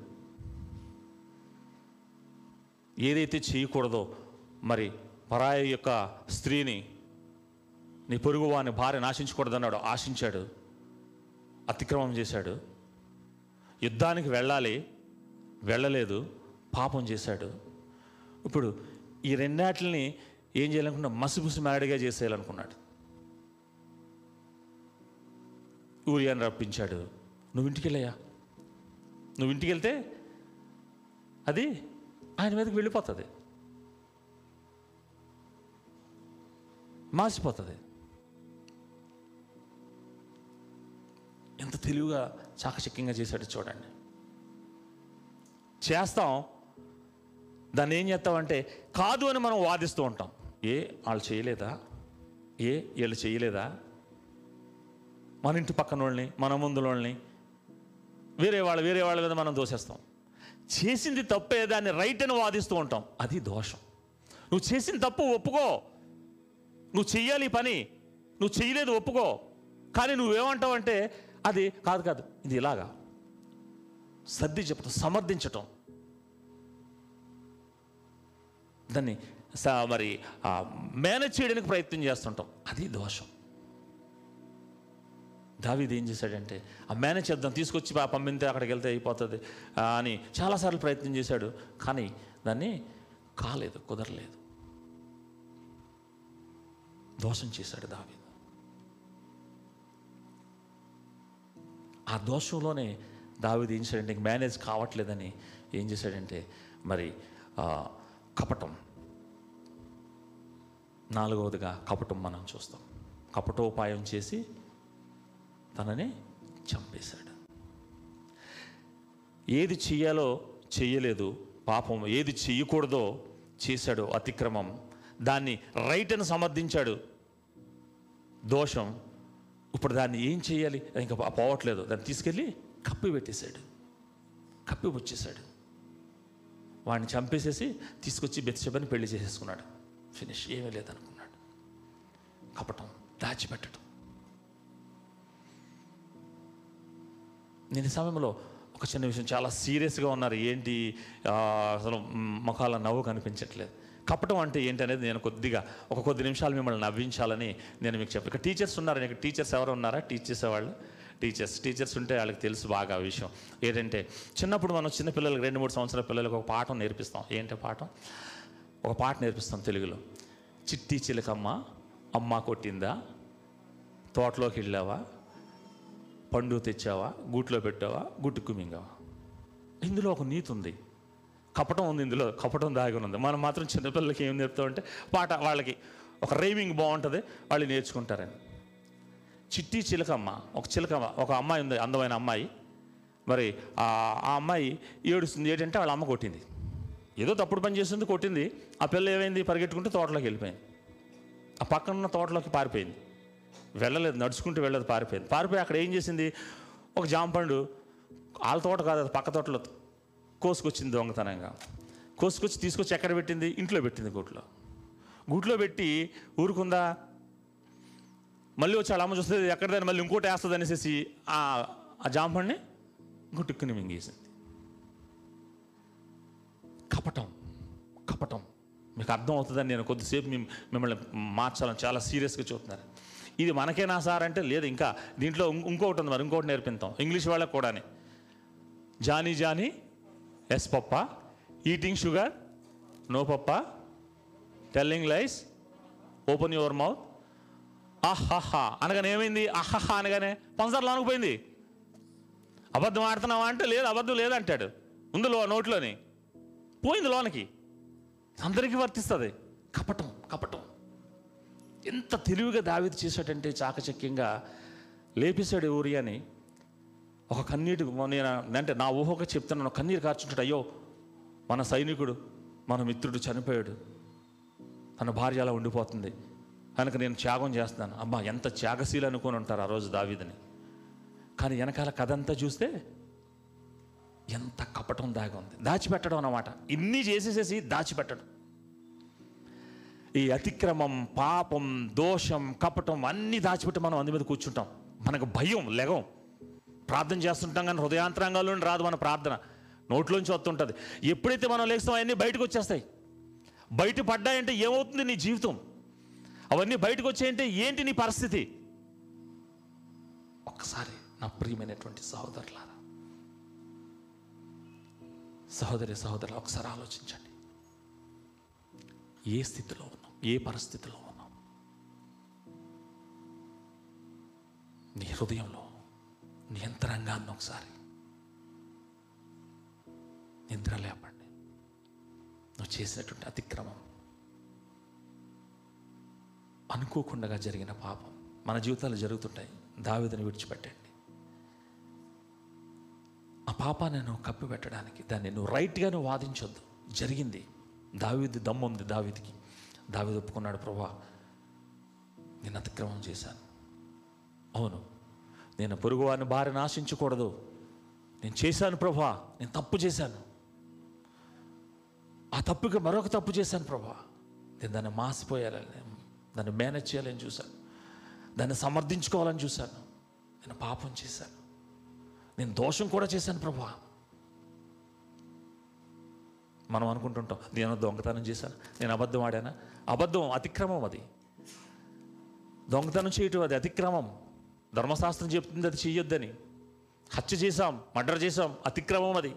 ఏదైతే చేయకూడదో మరి పరాయి యొక్క స్త్రీని నీ పొరుగు వాని భార్య నాశించకూడదన్నాడు ఆశించాడు అతిక్రమం చేశాడు. యుద్ధానికి వెళ్ళాలి వెళ్ళలేదు పాపం చేశాడు. ఇప్పుడు ఈ రెండాటిని ఏం చేయాలనుకున్నా మసిపుసి మాడిగా చేసేయాలనుకున్నాడు. ఊరియాని రప్పించాడు. నువ్వు ఇంటికి వెళ్ళయ్యా నువ్వు ఇంటికి వెళ్తే అది ఆయన మీదకి వెళ్ళిపోతుంది. మాసిపోతుంది. ఎంత తెలివిగా చాకచక్యంగా చేశాడు చూడండి. చేస్తాం దాన్ని ఏం చేస్తామంటే కాదు అని మనం వాదిస్తూ ఉంటాం. ఏ వాళ్ళు చేయలేదా? ఏ వీళ్ళు చేయలేదా? మన ఇంటి పక్కన వాళ్ళని మన ముందు వాళ్ళని వేరే వాళ్ళు వేరే వాళ్ళ మీద మనం దోషిస్తాం. చేసింది తప్పే దాన్ని రైట్ అని వాదిస్తూ ఉంటాం. అది దోషం. నువ్వు చేసిన తప్పు ఒప్పుకో. నువ్వు చెయ్యాలి పని. నువ్వు చెయ్యలేదు ఒప్పుకో. కానీ నువ్వేమంటావు అంటే అది కాదు కాదు ఇది ఇలాగా. సర్ది చెప్పటం సమర్థించటం. దాన్ని స- మరి ఆ, మేనేజ్ చేయడానికి ప్రయత్నం చేస్తుంటాం. అది దోషం. దావీది ఏం చేశాడంటే ఆ మేనేజ్ చేద్దాం తీసుకొచ్చి పంపితే అక్కడికి వెళ్తే అయిపోతుంది అని చాలాసార్లు ప్రయత్నం చేశాడు. కానీ దాన్ని కాలేదు కుదరలేదు. దోషం చేశాడు దావీదు. ఆ దోషంలోనే దావిది ఏం చేశాడంటే మేనేజ్ కావట్లేదని ఏం చేశాడంటే మరి కపటం. నాలుగవదిగా కపటం మనం చూస్తాం. కపటోపాయం చేసి తనని చంపేశాడు. ఏది చెయ్యాలో చెయ్యలేదు పాపం ఏది చెయ్యకూడదో చేశాడు అతిక్రమం. దాన్ని రైట్ అని సమర్థించాడు. దోషం. ఇప్పుడు దాన్ని ఏం చేయాలి ఇంకా పోవట్లేదు. దాన్ని తీసుకెళ్ళి కప్పి పెట్టేశాడు. కప్పి వచ్చేసాడు వాడిని చంపేసేసి తీసుకొచ్చి బెత్సెబని పెళ్ళి చేసేసుకున్నాడు. ఫినిష్ ఏమీ లేదనుకున్నాడు. కపటం దాచిపెట్టడం. నేను సమయంలో ఒక చిన్న విషయం చాలా సీరియస్గా ఉన్నారు. ఏంటి అసలు ముఖాల నవ్వు కనిపించట్లేదు. కపటం అంటే ఏంటి అనేది నేను కొద్దిగా ఒక కొద్ది నిమిషాలు మిమ్మల్ని నవ్వించాలని నేను మీకు చెప్పాను. ఇక టీచర్స్ ఉన్నారు టీచర్స్ ఎవరు ఉన్నారా? టీచర్స్ వాళ్ళు టీచర్స్. టీచర్స్ ఉంటే వాళ్ళకి తెలుసు బాగా ఆ విషయం. ఏంటంటే చిన్నప్పుడు మనం చిన్న పిల్లలకి రెండు మూడు సంవత్సరాల పిల్లలకు ఒక పాఠం నేర్పిస్తాం. ఏంటి పాఠం? ఒక పాట నేర్పిస్తాం తెలుగులో. చిట్టి చిలకమ్మ అమ్మ కొట్టిందా? తోటలోకి వెళ్ళావా? పండు తెచ్చావా? గూట్లో పెట్టావా? గుట్టుకు మింగావా? ఇందులో ఒక నీతి ఉంది. కపటం ఉంది ఇందులో. కపటం దాగి ఉంది. మనం మాత్రం చిన్నపిల్లలకి ఏం నేర్పుతామంటే పాట వాళ్ళకి ఒక రైమింగ్ బాగుంటుంది వాళ్ళు నేర్చుకుంటారని. చిట్టి చిలకమ్మ ఒక చిలకమ్మ ఒక అమ్మాయి ఉంది అందమైన అమ్మాయి. మరి ఆ అమ్మాయి ఏడుస్తుంది ఏంటంటే వాళ్ళ అమ్మ కొట్టింది. ఏదో తప్పుడు పని చేస్తుంది కొట్టింది. ఆ పిల్ల ఏమైంది పరిగెట్టుకుంటే తోటలోకి వెళ్ళిపోయింది. ఆ పక్కన ఉన్న తోటలోకి పారిపోయింది. వెళ్ళలేదు నడుచుకుంటూ వెళ్ళదు పారిపోయింది. పారిపోయి అక్కడ ఏం చేసింది? ఒక జాంపండు వాళ్ళ తోట కాదు అది పక్క తోటలో కోసుకొచ్చింది దొంగతనంగా. కోసుకొచ్చి తీసుకొచ్చి ఎక్కడ పెట్టింది? ఇంట్లో పెట్టింది గూట్లో. గూట్లో పెట్టి ఊరుకుందా? మళ్ళీ వచ్చి అలా అమ్మ చూస్తే ఎక్కడదని మళ్ళీ ఇంకోటి వేస్తుంది అనేసి ఆ ఆ జాంపండిని గుట్టుక్కుని మింగేసింది. కపటం కపటం. మీకు అర్థం అవుతుందని నేను కొద్దిసేపు మిమ్మల్ని మార్చాలని చాలా సీరియస్గా చూస్తున్నారు. ఇది మనకేనా సార్ అంటే లేదు ఇంకా దీంట్లో ఇంకొకటి ఉంది మరి ఇంకోటి నేర్పిస్తాం ఇంగ్లీష్ వాళ్ళకి కూడాని. Johnny Johnny yes papa eating sugar no papa telling lies open your mouth ఆహాహా అనగానే ఏమైంది? ఆహాహా అనగానే పంచదార లానుకుపోయింది అబద్ధం ఆడుతున్నావా అంటే లేదు అబద్ధం లేదంటాడు. ఉంది లో నోట్లోని. పోయింది లోనకి అందరికీ వర్తిస్తుంది. కపటం కపటం. ఎంత తెలివిగా దావిది చేశాడంటే చాకచక్యంగా లేపేశాడు ఊరి అని ఒక కన్నీటి నేను అంటే నా ఊహగా చెప్తున్నాను కన్నీరు కార్చుంటాడు. అయ్యో మన సైనికుడు మన మిత్రుడు చనిపోయాడు. తన భార్య అలా ఉండిపోతుంది. కనుక నేను త్యాగం చేస్తున్నాను అబ్బా ఎంత త్యాగశీలు అనుకుని ఉంటారు ఆ రోజు దావీదని. కానీ వెనకాల కథ అంతా చూస్తే ఎంత కపటం దాగా ఉంది. దాచిపెట్టడం అన్నమాట. ఇన్ని చేసేసేసి దాచిపెట్టడం. ఈ అతిక్రమం పాపం దోషం కపటం అన్నీ దాచిపెట్టి మనం అందు మీద కూర్చుంటాం. మనకు భయం లెగం. ప్రార్థన చేస్తుంటాం కానీ హృదయాంతరంగాల్లో రాదు మన ప్రార్థన. నోట్లోంచి వస్తుంటుంది. ఎప్పుడైతే మనం లేస్తాం అవన్నీ బయటకు వచ్చేస్తాయి. బయట పడ్డాయంటే ఏమవుతుంది నీ జీవితం? అవన్నీ బయటకు వచ్చాయంటే ఏంటి నీ పరిస్థితి? ఒక్కసారి నా ప్రియమైనటువంటి సహోదరులారా సహోదరి సహోదరులు ఒకసారి ఆలోచించండి. ఏ స్థితిలో ఉన్నాం? ఏ పరిస్థితిలో ఉన్నాం? నీ హృదయంలో నీ యంత్రాంగాన్ని ఒకసారి నిద్ర లేపండి నువ్వు చేసినటువంటి అతిక్రమం అనుకోకుండా జరిగిన పాపం మన జీవితాలు జరుగుతుంటాయి. దావిదని విడిచిపెట్టండి. ఆ పాపాన్ని నువ్వు కప్పిపెట్టడానికి దాన్ని నువ్వు రైట్గా నువ్వు వాదించొద్దు. జరిగింది. దావీది దమ్ము ఉంది దావీదికి. దావీది ఒప్పుకున్నాడు ప్రభా నేను అతిక్రమం చేశాను. అవును నేను పొరుగువారిని భార్యను ఆశించకూడదు. నేను చేశాను ప్రభా నేను తప్పు చేశాను. ఆ తప్పుకి మరొక తప్పు చేశాను ప్రభా. నేను దాన్ని మాసిపోయాలని దాన్ని మేనేజ్ చేయాలని చూశాను. దాన్ని సమర్థించుకోవాలని చూశాను. నేను పాపం చేశాను. నేను దోషం కూడా చేశాను ప్రభా. మనం అనుకుంటుంటాం నేను దొంగతనం చేశాను నేను అబద్ధం ఆడానా? అబద్ధం అతిక్రమం అది. దొంగతనం చేయటం అది అతిక్రమం. ధర్మశాస్త్రం చెప్తుంది అది చెయ్యొద్దని. హత్య చేశాం మర్డర్ చేశాం అతిక్రమం అది.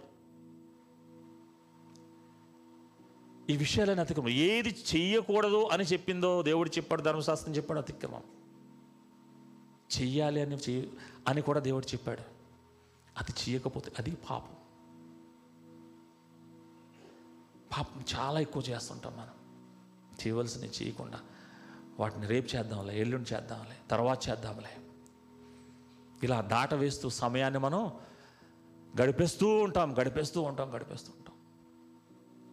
ఈ విషయాలని అతిక్రమం. ఏది చెయ్యకూడదు అని చెప్పిందో దేవుడు చెప్పాడు ధర్మశాస్త్రం చెప్పాడు అతిక్రమం. చెయ్యాలి అని చెయ్య అని కూడా దేవుడు చెప్పాడు. అది చేయకపోతే అది పాపం. పాపం చాలా ఎక్కువ చేస్తుంటాం మనం. చేయవలసినవి చేయకుండా వాటిని రేపు చేద్దాంలే ఎల్లుండి చేద్దాంలే తర్వాత చేద్దాంలే. ఇలా దాట వేస్తూ సమయాన్ని మనం గడిపేస్తూ ఉంటాం గడిపేస్తూ ఉంటాం గడిపేస్తూ ఉంటాం.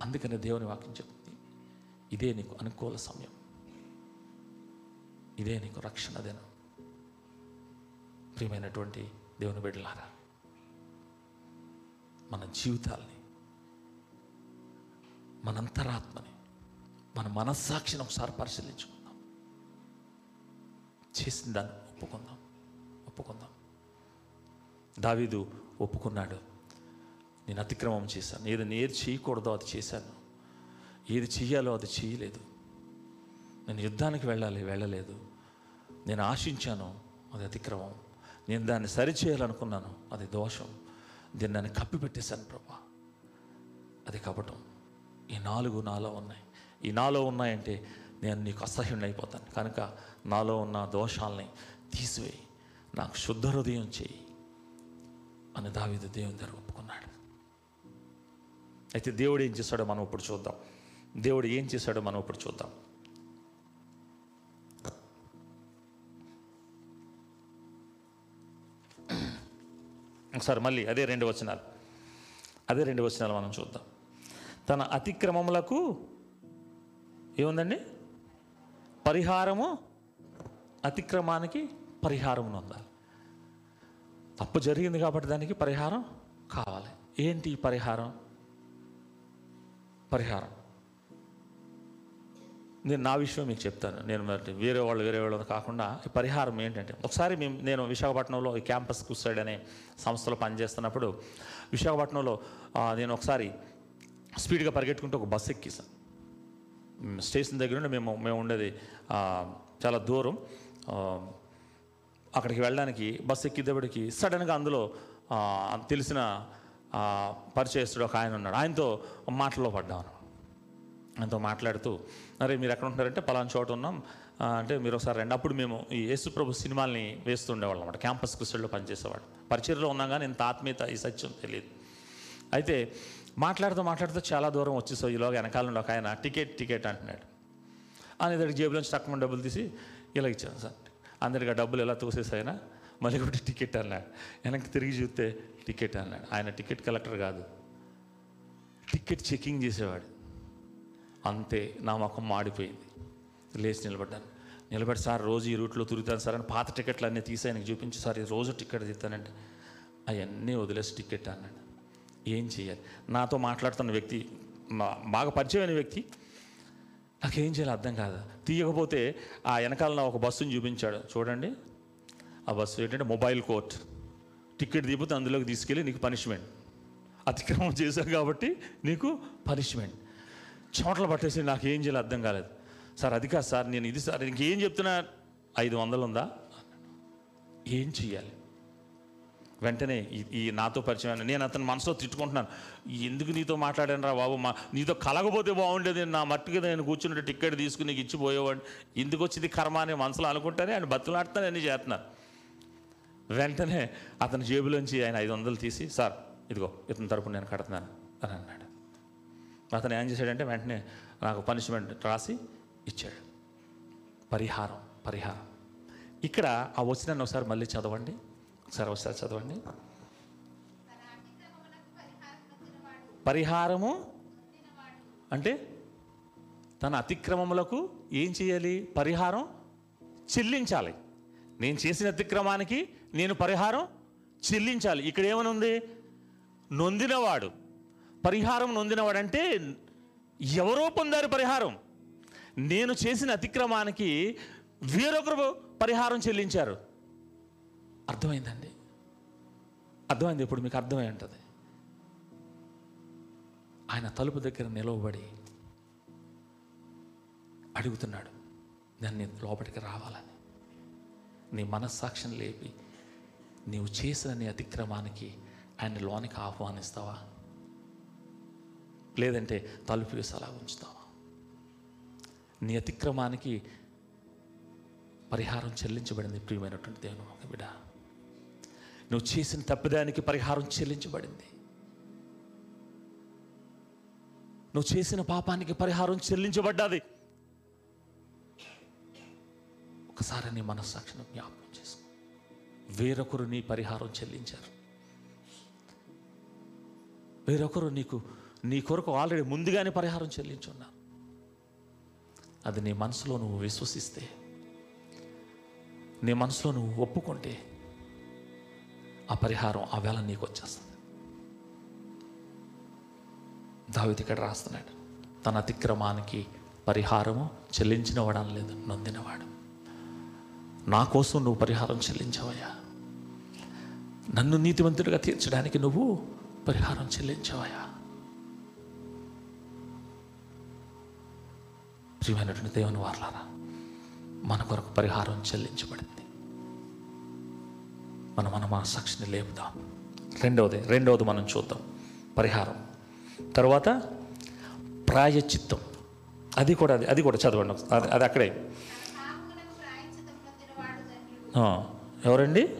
అందుకని దేవుని వాక్యం చెప్తుంది. ఇదే నీకు అనుకూల సమయం. ఇదే నీకు రక్షణ దినం. ప్రియమైనటువంటి దేవుని బిడ్డలారా మన జీవితాల్ని మన అంతరాత్మని మన మనస్సాక్షిని ఒకసారి పరిశీలించుకుందాం. చేసిన దాన్ని ఒప్పుకుందాం. ఒప్పుకుందాం. దావీదు ఒప్పుకున్నాడు. నేను అతిక్రమం చేశాను. ఏది నేను ఏది చేయకూడదో అది చేశాను. ఏది చెయ్యాలో అది చేయలేదు నేను యుద్ధానికి వెళ్ళాలి వెళ్ళలేదు. నేను ఆశించాను అది అతిక్రమం. నేను దాన్ని సరిచేయాలనుకున్నాను అది దోషం. దీన్ని నన్ను కప్పిపెట్టేశాను ప్రభా. అది కపటం. ఈ నాలుగు నాలో ఉన్నాయి. ఈ నాలో ఉన్నాయంటే నేను నీకు అసహ్యుని అయిపోతాను. కనుక నాలో ఉన్న దోషాలని తీసివేయి. నాకు శుద్ధ హృదయం చేయి అని దావిద దేవుని దగ్గర అయితే దేవుడు ఏం చేశాడో మనం ఇప్పుడు చూద్దాం. దేవుడు ఏం చేశాడో మనం ఇప్పుడు చూద్దాం. ఒకసారి మళ్ళీ అదే రెండు వచనాలు. అదే రెండు వచనాలు మనం చూద్దాం. తన అతిక్రమములకు ఏముందండి? పరిహారము అతిక్రమానికి పరిహారం ఉండాలి. తప్పు జరిగింది కాబట్టి దానికి పరిహారం కావాలి. ఏంటి ఈ పరిహారం? పరిహారం. నేను నా విషయం మీకు చెప్తాను. నేను మరి వేరే వాళ్ళు వేరే వాళ్ళు కాకుండా ఈ పరిహారం ఏంటంటే ఒకసారి మేము నేను విశాఖపట్నంలో ఈ క్యాంపస్ కుసైడ్ అనే సంస్థలో పనిచేస్తున్నప్పుడు విశాఖపట్నంలో నేను ఒకసారి స్పీడ్గా పరిగెట్టుకుంటూ ఒక బస్సు ఎక్కిసాను స్టేషన్ దగ్గర నుండి మేము మేము ఉండేది చాలా దూరం. అక్కడికి వెళ్ళడానికి బస్సు ఎక్కిద్దప్పటికి సడన్గా అందులో తెలిసిన పరిచయస్తుడు ఒక ఆయన ఉన్నాడు. ఆయనతో మాటల్లో పడ్డాను. ఆయనతో మాట్లాడుతూ అరే మీరు ఎక్కడ ఉంటున్నారంటే పలానా చోట ఉన్నాం. అంటే మీరు ఒకసారి రండి. అప్పుడు మేము ఈ యేసుప్రభు సినిమాల్ని వేస్తుండేవాళ్ళం అనమాట క్యాంపస్ క్రిస్టల్లో పనిచేసేవాడు పరిచయలో ఉన్నాం కానీ ఇంత ఆత్మీయత ఈ సత్యం తెలియదు. అయితే మాట్లాడుతూ మాట్లాడుతూ చాలా దూరం వచ్చేసావు ఈలోగా వెనకాల నుండి ఒక ఆయన టికెట్ టికెట్ అంటున్నాడు. అనేదానికి జేబులోంచి తక్కువ డబ్బులు తీసి ఇలా ఇచ్చాను సార్. అందరికి ఆ డబ్బులు ఎలా తోసేసాయినా మళ్ళీ ఒకటి టికెట్ అన్నాడు వెనక్కి తిరిగి చూస్తే టికెట్ అన్నాడు ఆయన టికెట్ కలెక్టర్ కాదు. టికెట్ చెకింగ్ చేసేవాడు. అంతే నా ముఖం మాడిపోయింది. లేచి నిలబడ్డాను. నిలబడి సార్ రోజు ఈ రూట్లో తిరుగుతాను సార్ అని పాత టికెట్లు అన్నీ తీసి ఆయనకి చూపించి సార్ ఈ రోజు టికెట్ తీస్తానంటే. అవన్నీ వదిలేసి టికెట్ అన్నాడు. ఏం చేయాలి? నాతో మాట్లాడుతున్న వ్యక్తి బాగా పరిచయమైన వ్యక్తి నాకేం చేయాలి అర్థం కాదు. తీయకపోతే ఆ వెనకాల ఒక బస్సుని చూపించాడు. చూడండి. ఆ బస్సు ఏంటంటే మొబైల్ కోర్ట్. టికెట్ దిగిపోతే అందులోకి తీసుకెళ్ళి నీకు పనిష్మెంట్. అతిక్రమం చేశావు కాబట్టి నీకు పనిష్మెంట్. చెమటలు పట్టేసి నాకు ఏం చేయాలి అర్థం కాలేదు. సార్ అది కాదు సార్ నేను ఇది సార్ ఇంకేం చెప్తున్నా? ఐదు వందలు ఉందా ఏం చెయ్యాలి? వెంటనే ఈ- నాతో పరిచయం నేను అతని మనసులో తిట్టుకుంటున్నాను. ఎందుకు నీతో మాట్లాడాను రా బాబు? మా నీతో కలగపోతే బాగుండేది నా మట్టుకి నేను కూర్చున్నట్టు టిక్కెట్ తీసుకుని నీకు ఇచ్చిపోయేవాడిని. ఎందుకు వచ్చింది కర్మ అని మనసులో అనుకుంటానే ఆయన బతులాడుతాను అన్నీ చేస్తున్నాను వెంటనే అతని జేబులోంచి ఆయన ఐదు వందలు తీసి సార్ ఇదిగో ఇతని తరపున నేను కడుతున్నాను అని అన్నాడు. అతను ఏం చేశాడంటే వెంటనే నాకు పనిష్మెంట్ రాసి ఇచ్చాడు. పరిహారం పరిహారం. ఇక్కడ ఆ వచ్చినాన్ని ఒకసారి మళ్ళీ చదవండి. ఒకసారి ఒకసారి చదవండి. పరిహారము అంటే తన అతిక్రమములకు ఏం చేయాలి? పరిహారం చెల్లించాలి. నేను చేసిన అతిక్రమానికి నేను పరిహారం చెల్లించాలి. ఇక్కడ ఏమనుంది? ఉంది నొందినవాడు. పరిహారం నొందినవాడు అంటే ఎవరో పొందారు పరిహారం. నేను చేసిన అతిక్రమానికి వేరొకరు పరిహారం చెల్లించారు. అర్థమైందండి? అర్థమైంది ఇప్పుడు మీకు అర్థమై ఉంటుంది. ఆయన తలుపు దగ్గర నిలవబడి అడుగుతున్నాడు. దాన్ని లోపలికి రావాలని. నీ మనస్సాక్షిని లేపి నీవు చేసిన నీ అతిక్రమానికి ఆయన లోనికి ఆహ్వానిస్తావా? లేదంటే తలుపు వేసి అలా ఉంచుతావా? నీ అతిక్రమానికి పరిహారం చెల్లించబడింది ప్రియమైనటువంటి దేవుని ఒక బిడ్డ నువ్వు చేసిన తప్పిదానికి పరిహారం చెల్లించబడింది. నువ్వు చేసిన పాపానికి పరిహారం చెల్లించబడ్డది. ఒక్కసారి నీ మనస్సాక్షిని జ్ఞాపకం చేసుకో. వేరొకరు నీ పరిహారం చెల్లించారు. వేరొకరు నీకు నీ కొరకు ఆల్రెడీ ముందుగానే పరిహారం చెల్లించున్నారు. అది నీ మనసులో నువ్వు విశ్వసిస్తే నీ మనసులో నువ్వు ఒప్పుకుంటే ఆ పరిహారం ఆ వేళ నీకు వచ్చేస్తుంది. దావిత ఇక్కడ రాస్తున్నాడు తన అతిక్రమానికి పరిహారము చెల్లించినవాడు లేదు నొందినవాడు నా కోసం నువ్వు పరిహారం చెల్లించవయ్యా. నన్ను నీతివంతుడిగా తీర్చడానికి నువ్వు పరిహారం చెల్లించవయ్యా. ప్రియమైనటువంటి దేవుని వార్లారా మన కొరకు పరిహారం చెల్లించబడింది. మనం మన మన సాక్షిని లేపుదాం. రెండవది రెండవది మనం చూద్దాం. పరిహారం. తర్వాత ప్రాయచిత్తం అది కూడా అది అది కూడా చదవండి అది అది అక్కడే. ఎవరండి?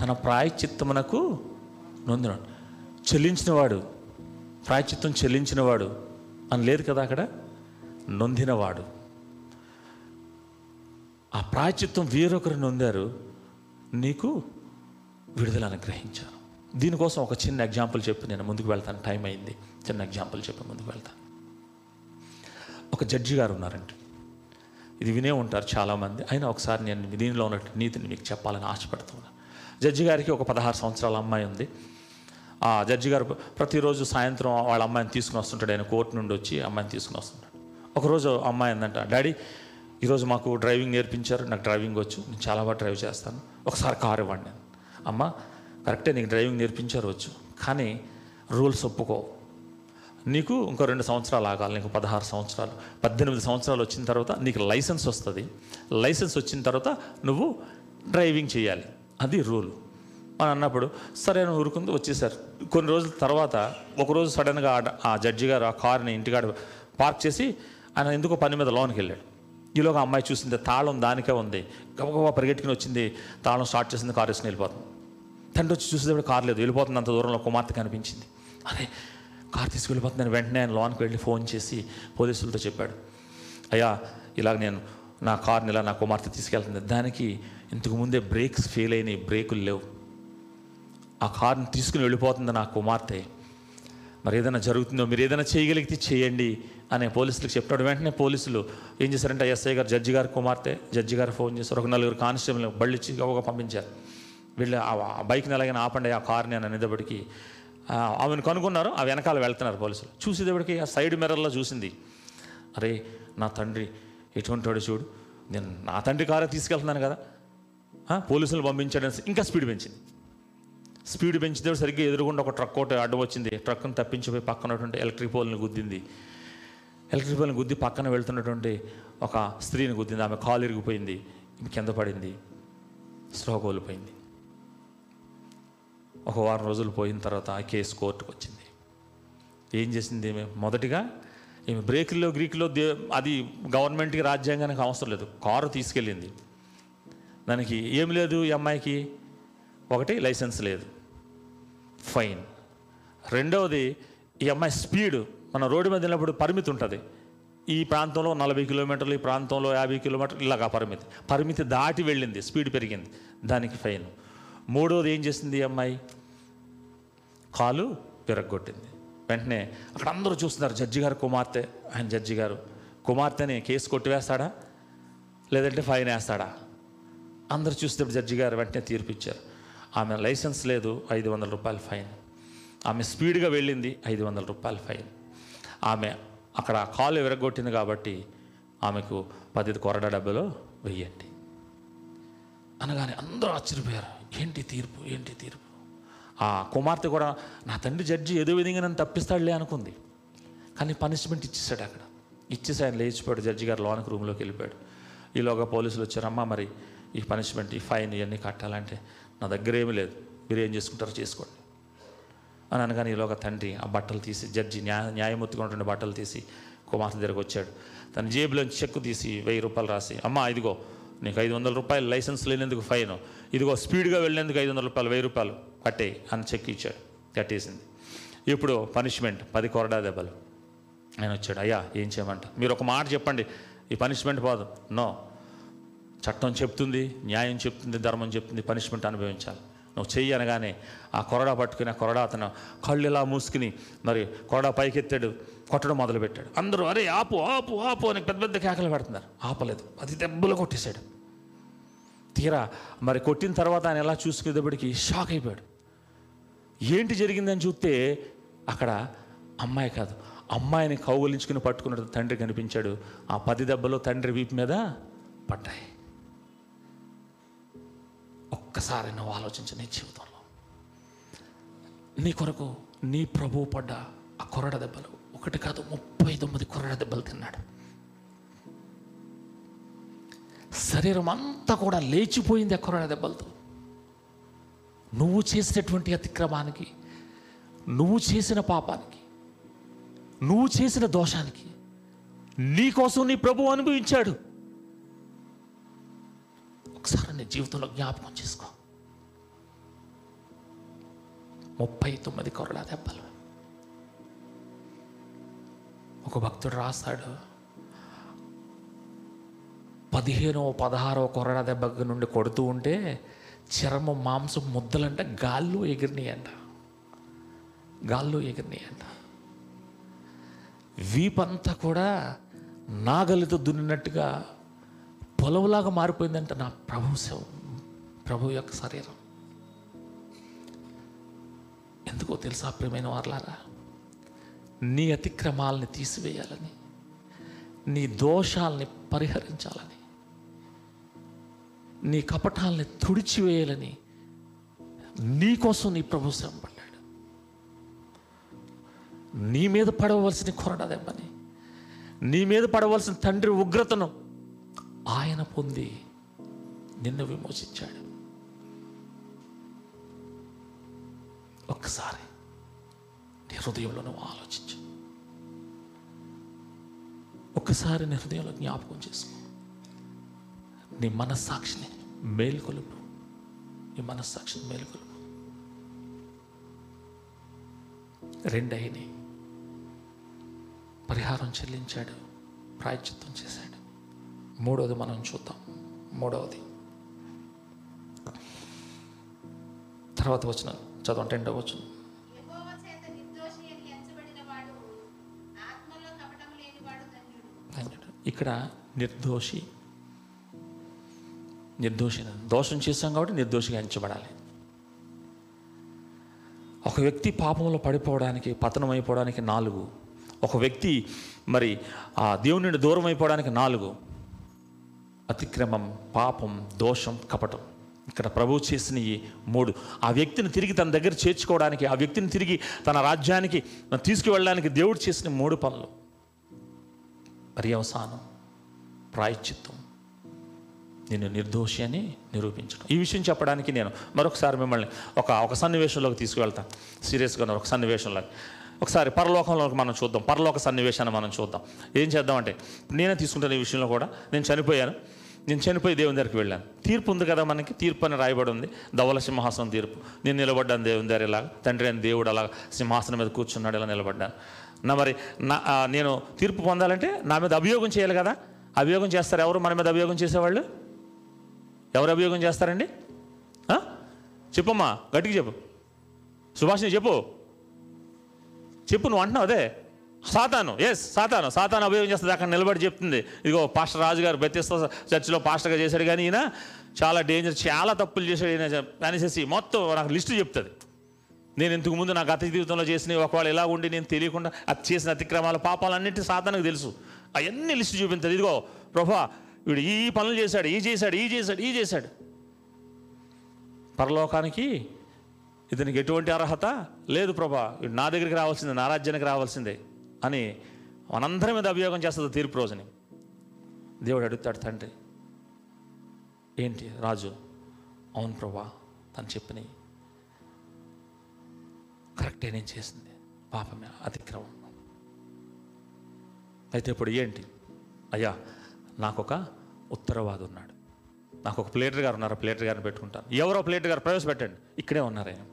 తన ప్రాయచిత్తమునకు నొందినాడు చెల్లించినవాడు. ప్రాయచిత్తం చెల్లించినవాడు అని లేదు కదా అక్కడ? నొందినవాడు. ఆ ప్రాయచిత్తం వేరొకరు నొందారు. నీకు విడుదల అనుగ్రహించారు దీనికోసం ఒక చిన్న ఎగ్జాంపుల్ చెప్పి నేను ముందుకు వెళ్తాను. టైం అయింది. చిన్న ఎగ్జాంపుల్ చెప్పి ముందుకు వెళ్తాను. ఒక జడ్జి గారు ఉన్నారండి ఇది వినే ఉంటారు చాలామంది. అయినా ఒకసారి నేను దీనిలో ఉన్న నీతిని మీకు చెప్పాలని ఆశపడుతున్నాను జడ్జి గారికి ఒక పదహారు సంవత్సరాల అమ్మాయి ఉంది. ఆ జడ్జి గారు ప్రతిరోజు సాయంత్రం వాళ్ళ అమ్మాయిని తీసుకుని వస్తుంటాడు. ఆయన కోర్టు నుండి వచ్చి అమ్మాయిని తీసుకుని వస్తుంటాడు. ఒకరోజు అమ్మాయి అందంట డాడీ ఈరోజు మాకు డ్రైవింగ్ నేర్పించారు. నాకు డ్రైవింగ్ వచ్చు. నేను చాలా బాగా డ్రైవ్ చేస్తాను. ఒకసారి కారు ఇవ్వండి. అమ్మ కరెక్టే నీకు డ్రైవింగ్ నేర్పించారు వచ్చు. కానీ రూల్స్ ఒప్పుకో. నీకు ఇంకో రెండు సంవత్సరాలు ఆగాలి నీకు పదహారు సంవత్సరాలు పద్దెనిమిది సంవత్సరాలు వచ్చిన తర్వాత నీకు లైసెన్స్ వస్తుంది. లైసెన్స్ వచ్చిన తర్వాత నువ్వు డ్రైవింగ్ చేయాలి. అది రూల్. అని అన్నప్పుడు సరే అని ఊరుకుంది వచ్చేసారు. కొన్ని రోజుల తర్వాత ఒకరోజు సడన్గా ఆ- జడ్జి గారు ఆ కార్ని ఇంటికాడ పార్క్ చేసి ఆయన ఎందుకో పని మీద లోనికి వెళ్ళాడు. ఈలోగా అమ్మాయి చూసింది తాళం దానికే ఉంది. గబగబా పరిగెట్టుకుని వచ్చింది తాళం స్టార్ట్ చేసింది కారు వేసుకుని వెళ్ళిపోతుంది. తండ్రి వచ్చి చూసేటప్పుడు కారు లేదు వెళ్ళిపోతుంది అంత దూరంలో కుమార్తె కనిపించింది. అరే కార్ తీసుకెళ్ళిపోతున్నాను. వెంటనే ఆయన లోన్కి వెళ్ళి ఫోన్ చేసి పోలీసులతో చెప్పాడు. అయ్యా ఇలాగ నేను నా కార్ని ఇలా నా కుమార్తె తీసుకెళ్తుంది. దానికి ఇంతకు ముందే బ్రేక్స్ ఫెయిల్ అయినాయి బ్రేకులు లేవు. ఆ కార్ని తీసుకుని వెళ్ళిపోతుంది నా కుమార్తె. మరి ఏదైనా జరుగుతుందో మీరు ఏదైనా చేయగలిగితే చేయండి అనే పోలీసులకు చెప్పినాడు వెంటనే పోలీసులు ఏం చేశారంటే ఎస్ఐ గారు జడ్జి గారు కుమార్తె జడ్జి గారు ఫోన్ చేశారు ఒక నలుగురు కానిస్టేబుల్ బళ్ళు ఇచ్చి ఒక పంపించారు. వీళ్ళు ఆ బైక్ని ఎలాగైనా ఆపండి ఆ కార్ని అని అనేటప్పటికీ ఆమెను కనుగొన్నారు. ఆ వెనకాల వెళ్తున్నారు పోలీసులు. చూసేటప్పటికి ఆ సైడ్ మిర్రర్లో చూసింది. అరే నా తండ్రి ఎటువంటి వాడు చూడు. నేను నా తండ్రి కారే తీసుకెళ్తున్నాను కదా. పోలీసులు పంపించాడు ఇంకా స్పీడ్ పెంచింది. స్పీడ్ పెంచితే సరిగ్గా ఎదురుగుండా ఒక ట్రక్ ఒకటి అడ్డం వచ్చింది. ట్రక్ను తప్పించిపోయి పక్కనటువంటి ఎలక్ట్రిక్ పోల్ని గుద్దింది. ఎలక్ట్రిక్ పోల్ని గుద్ది పక్కన వెళ్తున్నటువంటి ఒక స్త్రీని గుద్దింది. ఆమె కాలు ఇరిగిపోయింది. కింద పడింది. స్పృహ కోల్పోయింది. ఒక వారం రోజులు పోయిన తర్వాత ఆ కేసు కోర్టుకు వచ్చింది. ఏం చేసింది ఈమె? మొదటిగా ఈమె బ్రేకుల్లో గ్రీకులో దే అది గవర్నమెంట్కి రాజ్యాంగానికి అవసరం లేదు. కారు తీసుకెళ్ళింది. దానికి ఏం లేదు ఈ అమ్మాయికి? ఒకటి లైసెన్స్ లేదు. ఫైన్. రెండవది ఈ అమ్మాయి స్పీడ్ మన రోడ్డు మీద వెళ్ళినప్పుడు పరిమితి ఉంటుంది. ఈ ప్రాంతంలో నలభై కిలోమీటర్లు ఈ ప్రాంతంలో యాభై కిలోమీటర్లు ఇలాగా పరిమితి. పరిమితి దాటి వెళ్ళింది స్పీడ్ పెరిగింది. దానికి ఫైన్. మూడోది ఏం చేసింది ఈ అమ్మాయి? కాలు పెరగొట్టింది వెంటనే అక్కడ అందరూ చూస్తున్నారు జడ్జి గారు కుమార్తె. ఆయన జడ్జి గారు కుమార్తెని కేసు కొట్టివేస్తాడా? లేదంటే ఫైన్ వేస్తాడా? అందరు చూస్తే జడ్జి గారు వెంటనే తీర్పు ఇచ్చారు. ఆమె లైసెన్స్ లేదు ఐదు వందల రూపాయలు ఫైన్. ఆమె స్పీడ్గా వెళ్ళింది ఐదు వందల రూపాయలు ఫైన్. ఆమె అక్కడ కాలు విరగొట్టింది కాబట్టి ఆమెకు పది కొరడ డబ్బులో వెయ్యండి. అనగానే అందరూ ఆశ్చర్యపోయారు. ఏంటి తీర్పు? ఏంటి తీర్పు? ఆ కుమార్తె కూడా నా తండ్రి జడ్జి ఏదో విధంగా నన్ను తప్పిస్తాడులే అనుకుంది. కానీ పనిష్మెంట్ ఇచ్చేసాడు అక్కడ. ఇచ్చేసి ఆయన లేచిపోయాడు జడ్జి గారు లోనికి రూమ్లోకి వెళ్ళిపోయాడు. ఈలోగా పోలీసులు వచ్చారు అమ్మా మరి ఈ పనిష్మెంట్ ఈ ఫైన్ ఇవన్నీ కట్టాలంటే నా దగ్గర ఏమీ లేదు. మీరు ఏం చేసుకుంటారో చేసుకోండి. అని అనగానే ఈలోగా తండ్రి ఆ బట్టలు తీసి జడ్జి న్యాయ న్యాయమూర్తిగా ఉన్నటువంటి బట్టలు తీసి కుమార్తె దగ్గరకు వచ్చాడు. తన జేబులోంచి చెక్కు తీసి వెయ్యి రూపాయలు రాసి అమ్మా ఇదిగో నీకు ఐదు వందల రూపాయలు లైసెన్స్ లేనందుకు ఫైన్. ఇదిగో స్పీడ్గా వెళ్ళేందుకు ఐదు వందల రూపాయలు వెయ్యి రూపాయలు కట్టే అని చెక్ ఇచ్చాడు. కట్టేసింది ఇప్పుడు పనిష్మెంట్ పది కొరడా దెబ్బలు. ఆయన వచ్చాడు అయ్యా ఏం చేయమంట మీరు ఒక మాట చెప్పండి. ఈ పనిష్మెంట్ పోదు. నో. చట్టం చెప్తుంది న్యాయం చెప్తుంది ధర్మం చెప్తుంది పనిష్మెంట్ అనుభవించాలి. నువ్వు చెయ్యి అనగానే ఆ కొరడా పట్టుకుని ఆ కొరడా అతను కళ్ళు ఇలా మూసుకుని మరి కొరడా పైకెత్తాడు కొట్టడం మొదలుపెట్టాడు. అందరూ అరే ఆపు ఆపు ఆపు అని పెద్ద పెద్ద కేకలు పెడుతున్నారు. ఆపలేదు. అది దెబ్బలు కొట్టేశాడు. తీరా. మరి కొట్టిన తర్వాత ఆయన ఎలా చూసుకునేటప్పటికి షాక్ అయిపోయాడు. ఏంటి జరిగిందని చూస్తే అక్కడ అమ్మాయి కాదు అమ్మాయిని కౌగులించుకుని పట్టుకున్నట్టు తండ్రి కనిపించాడు. ఆ పది దెబ్బలు తండ్రి వీపు మీద పడ్డాయి. ఒక్కసారి నువ్వు ఆలోచించు నీ జీవితంలో. నీ కొరకు నీ ప్రభువు పడ్డ ఆ కొరడ దెబ్బలు ఒకటి కాదు ముప్పై తొమ్మిది కొరడ దెబ్బలు తిన్నాడు. శరీరం అంతా కూడా లేచిపోయింది ఆ దెబ్బలతో. నువ్వు చేసినటువంటి అతిక్రమానికి నువ్వు చేసిన పాపానికి నువ్వు చేసిన దోషానికి నీకోసం నీ ప్రభు అనుభవించాడు. ఒకసారి నీ జీవితంలో జ్ఞాపకం చేసుకో. ముప్పై తొమ్మిది కొరడా దెబ్బలు. ఒక భక్తుడు రాస్తాడు పదిహేనో పదహారో కొరడా దెబ్బ నుండి కొడుతూ ఉంటే చర్మం మాంసం ముద్దలంట గాల్లో ఎగిరినాయి అంట గాల్లో ఎగిరినాయి అంట వీపంతా కూడా నాగలితో దున్నినట్టుగా పొలంలాగా మారిపోయిందంట నా ప్రభు ప్రభు యొక్క శరీరం. ఎందుకో తెలుసా ప్రియమైన వార్లారా? నీ అతిక్రమాలని తీసివేయాలని నీ దోషాలని పరిహరించాలని నీ కపటాలని తుడిచివేయాలని నీకోసం నీ ప్రభు శ్రమ పడ్డాడు నీ మీద పడవలసిన కొరడదెమ్మని నీ మీద పడవలసిన తండ్రి ఉగ్రతను ఆయన పొంది నిన్ను విమోచించాడు. ఒక్కసారి నీ హృదయంలో నువ్వు ఆలోచించు. ఒక్కసారి నీ హృదయంలో జ్ఞాపకం చేసుకో. నీ మనస్సాక్షిని మేల్కొలుపు. నీ మనస్సాక్షిని మేల్కొలుపు. రెండైని పరిహారం చెల్లించాడు ప్రాయశ్చిత్తం చేశాడు. మూడవది మనం చూద్దాం. మూడవది. తర్వాత వచ్చిన చదవండి రెండవ వచ్చిన యెహోవా చేత నిర్దోషి దోషం చేశాం కాబట్టి నిర్దోషిగా ఎంచబడాలి. ఒక వ్యక్తి పాపంలో పడిపోవడానికి పతనం అయిపోవడానికి నాలుగు. ఒక వ్యక్తి మరి ఆ దేవుని నుండి దూరం అయిపోవడానికి నాలుగు. అతిక్రమం పాపం దోషం కపటం. ఇక్కడ ప్రభువు చేసిన ఈ మూడు. ఆ వ్యక్తిని తిరిగి తన దగ్గర చేర్చుకోవడానికి ఆ వ్యక్తిని తిరిగి తన రాజ్యానికి తీసుకువెళ్ళడానికి దేవుడు చేసిన మూడు పనులు. పర్యవసానం ప్రాయశ్చిత్తం. నేను నిర్దోషి అని నిరూపించడం ఈ విషయం చెప్పడానికి నేను మరొకసారి మిమ్మల్ని ఒక ఒక సన్నివేశంలోకి తీసుకువెళ్తాను సీరియస్గా ఒక సన్నివేశంలోకి. ఒకసారి పరలోకంలోకి మనం చూద్దాం. పరలోక సన్నివేశాన్ని మనం చూద్దాం. ఏం చేద్దామంటే నేనే తీసుకుంటాను ఈ విషయంలో కూడా. నేను చనిపోయాను. నేను చనిపోయి దేవుని దగ్గరికి వెళ్ళాను. తీర్పు ఉంది కదా మనకి. తీర్పు అని రాయబడి ఉంది. ధవల సింహాసనం తీర్పు. నేను నిలబడ్డాను దేవుని దగ్గర ఇలా తండ్రి అని దేవుడు అలా సింహాసనం మీద కూర్చున్నాడు ఇలా నిలబడ్డాను. నా మరి నా నేను తీర్పు పొందాలంటే నా మీద అభియోగం చేయాలి కదా. అభియోగం చేస్తారు ఎవరు మన మీద అభియోగం చేసేవాళ్ళు? ఎవరు అభియోగం చేస్తారండి? చెప్పమ్మా గట్టిగా చెప్పు. సుభాషిని చెప్పు. చెప్పు నువ్వు అంటున్నావు అదే. సాతాను ఎస్ సాతాను. సాతాను అభియోగం చేస్తుంది అక్కడ నిలబడి చెప్తుంది. ఇదిగో పాస్టర్ రాజు గారు బెత్తిస్త చర్చిలో పాస్టర్గా చేశాడు కానీ ఈయన చాలా డేంజర్ చాలా తప్పులు చేశాడు ఈయన అనేసి మొత్తం నాకు లిస్టు చెప్తుంది. నేను ఇంతకు ముందు నా గత జీవితంలో చేసిన ఒకవేళ ఇలా ఉండి నేను తెలియకుండా అది చేసిన అతిక్రమాల పాపాలన్నింటి సాతానికి తెలుసు. అవన్నీ లిస్టు చూపించదు. ఇదిగో ప్రభా వీడు ఈ పనులు చేశాడు ఈ చేశాడు ఈ చేశాడు ఈ చేశాడు. పరలోకానికి ఇతనికి ఎటువంటి అర్హత లేదు ప్రభా. నా దగ్గరికి రావాల్సిందే నా రాజ్యానికి రావాల్సిందే అని మనందరి మీద అభియోగం చేస్తుంది తీర్పు రోజుని. దేవుడు అడుగుతాడు తండ్రి ఏంటి రాజు? అవును ప్రభా తను చెప్పినవి. కరెక్టే నేను చేసింది. పాపమే అతిక్రమం. అయితే ఇప్పుడు ఏంటి? అయ్యా నాకు ఒక ఉత్తరవాది ఉన్నాడు నాకు ఒక ప్లేటర్ గారు ఉన్నారు ప్లేటర్ గారిని పెట్టుకుంటాను. ఎవరో ప్లేటర్ గారు ప్రవేశపెట్టండి. ఇక్కడే ఉన్నారు ఆయన.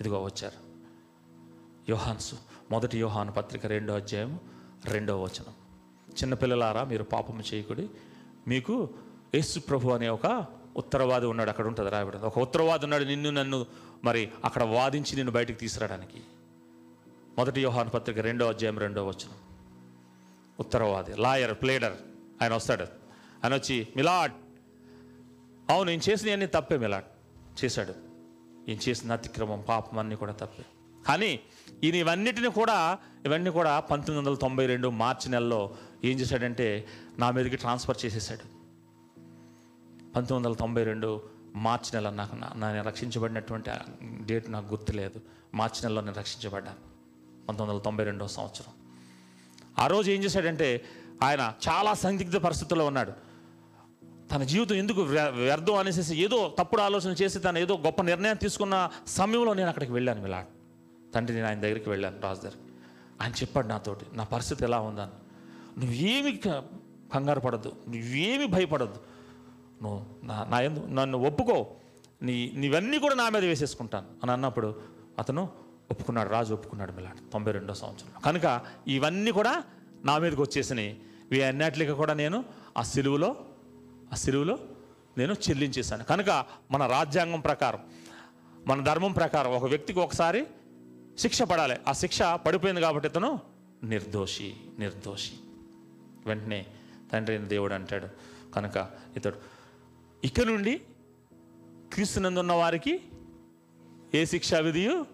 ఇదిగో వచ్చారు. యోహాన్స్ మొదటి యోహాను పత్రిక రెండో అధ్యాయం రెండో వచనం. చిన్నపిల్లలారా మీరు పాపము చేయకుడి. మీకు యేసు ప్రభు అనే ఒక ఉత్తరవాది ఉన్నాడు అక్కడ ఉంటుంది రాయబడి ఒక ఉత్తరవాది ఉన్నాడు నిన్ను నన్ను మరి అక్కడ వాదించి నిన్ను బయటికి తీసుకురావడానికి. మొదటి యోహాను పత్రిక రెండో అధ్యాయం రెండో వచనం. ఉత్తరవాది లాయర్ ప్లేడర్. ఆయన వస్తాడు. ఆయన వచ్చి మిలాడ్ అవును నేను చేసినవన్నీ తప్పే మిలాడ్. చేశాడు. ఈయన చేసిన అతిక్రమం పాపం అన్నీ కూడా తప్పే. కానీ ఈయన ఇవన్నిటిని కూడా ఇవన్నీ కూడా పంతొమ్మిది వందల తొంభై రెండు మార్చి నెలలో ఏం చేశాడంటే నా మీదకి ట్రాన్స్ఫర్ చేసేసాడు పంతొమ్మిది వందల తొంభై రెండు మార్చి నెల నాకు నా- నేను రక్షించబడినటువంటి డేట్ నాకు గుర్తులేదు. మార్చి నెలలో నేను రక్షించబడ్డాను. పంతొమ్మిది వందల తొంభై రెండవ సంవత్సరం. ఆ రోజు ఏం చేశాడంటే ఆయన చాలా సందిగ్ధ పరిస్థితుల్లో ఉన్నాడు. తన జీవితం ఎందుకు వ్య- వ్యర్థం అనేసి ఏదో తప్పుడు ఆలోచన చేసి తను ఏదో గొప్ప నిర్ణయం తీసుకున్న సమయంలో నేను అక్కడికి వెళ్ళాను ఇలా తండ్రి నేను ఆయన దగ్గరికి వెళ్ళాను రాజు దగ్గరికి ఆయన చెప్పాడు నాతోటి నా పరిస్థితి ఎలా ఉందని నువ్వేమి కంగారు పడద్దు నువ్వేమి భయపడద్దు. నువ్వు నా నా ఎందు నన్ను ఒప్పుకో. నీ నీవన్నీ కూడా నా మీద వేసేసుకుంటాను అని అన్నప్పుడు అతను ఒప్పుకున్నాడు రాజు ఒప్పుకున్నాడు మిలాడు తొంభై రెండో సంవత్సరంలో. కనుక ఇవన్నీ కూడా నా మీదకి వచ్చేసినాయి. ఇవి అన్నిటికీ కూడా నేను ఆ సిలువలో ఆ సిలువలో నేను చెల్లించేశాను. కనుక మన రాజ్యాంగం ప్రకారం మన ధర్మం ప్రకారం ఒక వ్యక్తికి ఒకసారి శిక్ష పడాలి. ఆ శిక్ష పడిపోయింది కాబట్టి ఇతను నిర్దోషి నిర్దోషి. వెంటనే తండ్రి అయిన దేవుడు అంటాడు కనుక ఇతడు ఇక నుండి క్రీస్తునందున్న వారికి ఏ శిక్షా విధియు?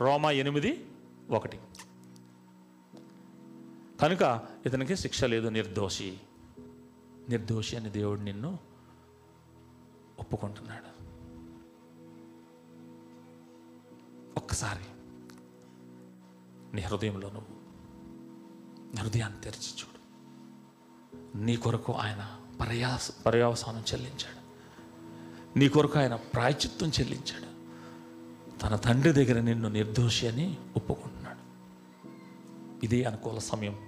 రోమా ఎనిమిది ఒకటి. కనుక ఇతనికి శిక్ష లేదు నిర్దోషి. నిర్దోషి అని దేవుడు నిన్ను ఒప్పుకుంటున్నాడు. ఒక్కసారి నీ హృదయంలో నువ్వు హృదయాన్ని తెరిచి చూడు. నీ కొరకు ఆయన పర్యాస పర్యవసానం చెల్లించాడు. నీ కొరకు ఆయన ప్రాయచిత్వం చెల్లించాడు. తన తండ్రి దగ్గర నిన్ను నిర్దోషి అని ఒప్పుకుంటున్నాడు. ఇదే అనుకూల సమయం.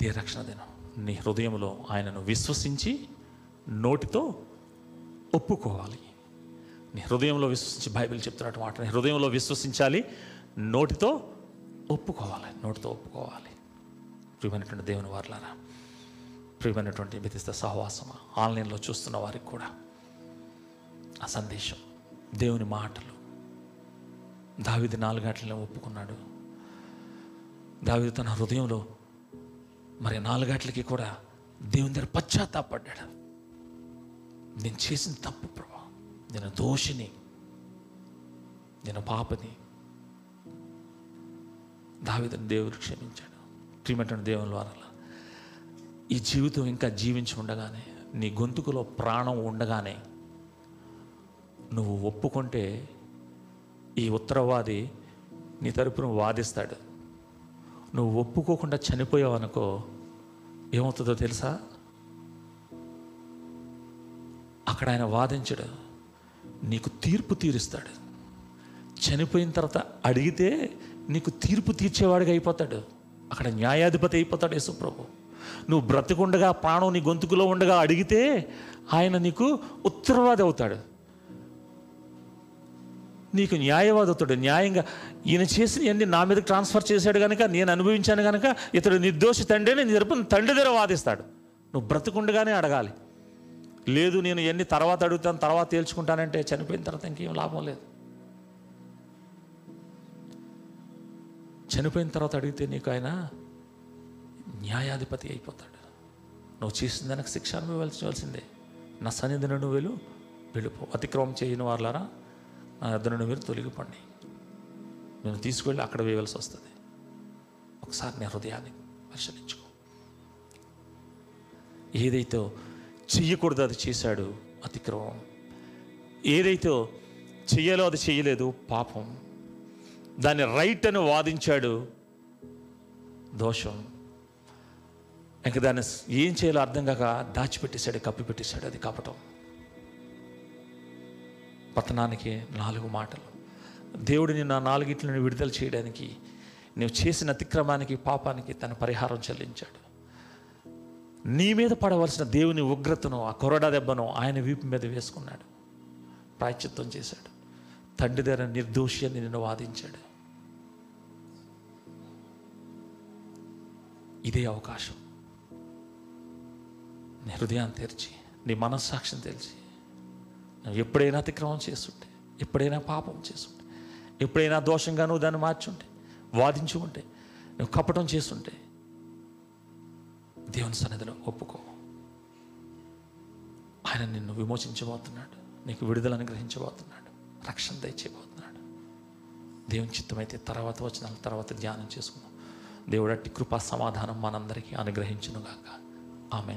ఇదే రక్షణ దినం. నీ హృదయంలో ఆయనను విశ్వసించి నోటితో ఒప్పుకోవాలి. నీ హృదయంలో విశ్వసించి బైబిల్ చెప్తున్నట్టు మాట. నీ హృదయంలో విశ్వసించాలి నోటితో ఒప్పుకోవాలి నోటితో ఒప్పుకోవాలి. ప్రియమైనటువంటి దేవుని వారులారా ప్రియమైనటువంటి వ్యతిస్త సహవాసమా ఆన్లైన్లో చూస్తున్న వారికి కూడా ఆ సందేశం దేవుని మాటలు. దావిది నాలుగాట్లనే ఒప్పుకున్నాడు. దావిది తన హృదయంలో మరి నాలుగాట్లకి కూడా దేవుని దగ్గర పశ్చాత్తాపడ్డాడు. నేను చేసిన తప్పు ప్రభా నేను దోషిని నేను పాపని. దావిదని దేవుడు క్షమించాడు. ప్రియమైనటువంటి దేవుని వల్ల ఈ జీవితం ఇంకా జీవించి ఉండగానే నీ గొంతుకులో ప్రాణం ఉండగానే నువ్వు ఒప్పుకుంటే ఈ ఉత్తరవాది నీ తరపున వాదిస్తాడు. నువ్వు ఒప్పుకోకుండా చనిపోయావు అనుకో ఏమవుతుందో తెలుసా? అక్కడ ఆయన వాదించడు. నీకు తీర్పు తీరుస్తాడు. చనిపోయిన తర్వాత అడిగితే నీకు తీర్పు తీర్చేవాడిగా అయిపోతాడు. అక్కడ న్యాయాధిపతి అయిపోతాడు యేసుప్రభు. నువ్వు బ్రతికుండగా ప్రాణం నీ గొంతుకులో ఉండగా అడిగితే ఆయన నీకు ఉత్తరవాది అవుతాడు. నీకు న్యాయవాదతుడు న్యాయంగా ఈయన చేసిన అన్ని నా మీద ట్రాన్స్ఫర్ చేశాడు కనుక నేను అనుభవించాను కనుక ఇతడు నిర్దోషి తండ్రి నేను తరపున తండ్రి దగ్గర వాదిస్తాడు. నువ్వు బ్రతుకుండగానే అడగాలి. లేదు నేను ఎన్ని తర్వాత అడుగుతాను తర్వాత తేల్చుకుంటానంటే చనిపోయిన తర్వాత ఇంకేం లాభం లేదు. చనిపోయిన తర్వాత అడిగితే నీకు ఆయన న్యాయాధిపతి అయిపోతాడు. నువ్వు చేసిన దానికి శిక్ష అనుభవించవలసిందే. నా సన్నిధి నువ్వు వెళ్ళు వెళ్ళిపో. అతిక్రమం చేయని వాళ్ళారా నా యొద్ద నుండి మీరు తొలగిపండి. నేను తీసుకువెళ్ళి అక్కడ వేయవలసి వస్తుంది. ఒకసారి నీ హృదయాన్ని పరిశీలించుకో. ఏదైతే చెయ్యకూడదు అది చేశాడు అతిక్రమం. ఏదైతే చెయ్యాలో అది చేయలేదు పాపం. దాన్ని రైట్ అని వాదించాడు దోషం. ఇంకా దాన్ని ఏం చేయాలో అర్థం కాక దాచిపెట్టేశాడు కప్పి పెట్టేశాడు అది కపటం. పతనానికి నాలుగు మాటలు. దేవుడు నిన్ను ఆ నాలుగిట్లను విడుదల చేయడానికి నువ్వు చేసిన అతిక్రమానికి పాపానికి తన పరిహారం చెల్లించాడు. నీ మీద పడవలసిన దేవుని ఉగ్రతను ఆ కొరడా దెబ్బను ఆయన వీపు మీద వేసుకున్నాడు. ప్రాయశ్చిత్తం చేశాడు. తండ్రి దగ్గర నిర్దోషి అని నిన్ను వాదించాడు. ఇదే అవకాశం. నీ హృదయాన్ని తెరిచి నీ మనస్సాక్షిని తెలిసి ఎప్పుడైనా అతిక్రమం చేస్తుంటే ఎప్పుడైనా పాపం చేస్తుంటే ఎప్పుడైనా దోషంగా నువ్వు దాన్ని మార్చుంటే వాదించి ఉంటే నువ్వు కపటం చేస్తుంటే దేవుని సన్నిధిలో ఒప్పుకో. ఆయన నిన్ను విమోచించబోతున్నాడు నీకు విడుదల అనుగ్రహించబోతున్నాడు రక్షణ దయచేయబోతున్నాడు. దేవుని చిత్తమైతే తర్వాత వచ్చిన తర్వాత ధ్యానం చేసుకుందాం. దేవుడు అట్టి కృపా సమాధానం మనందరికీ అనుగ్రహించునుగాక. ఆమె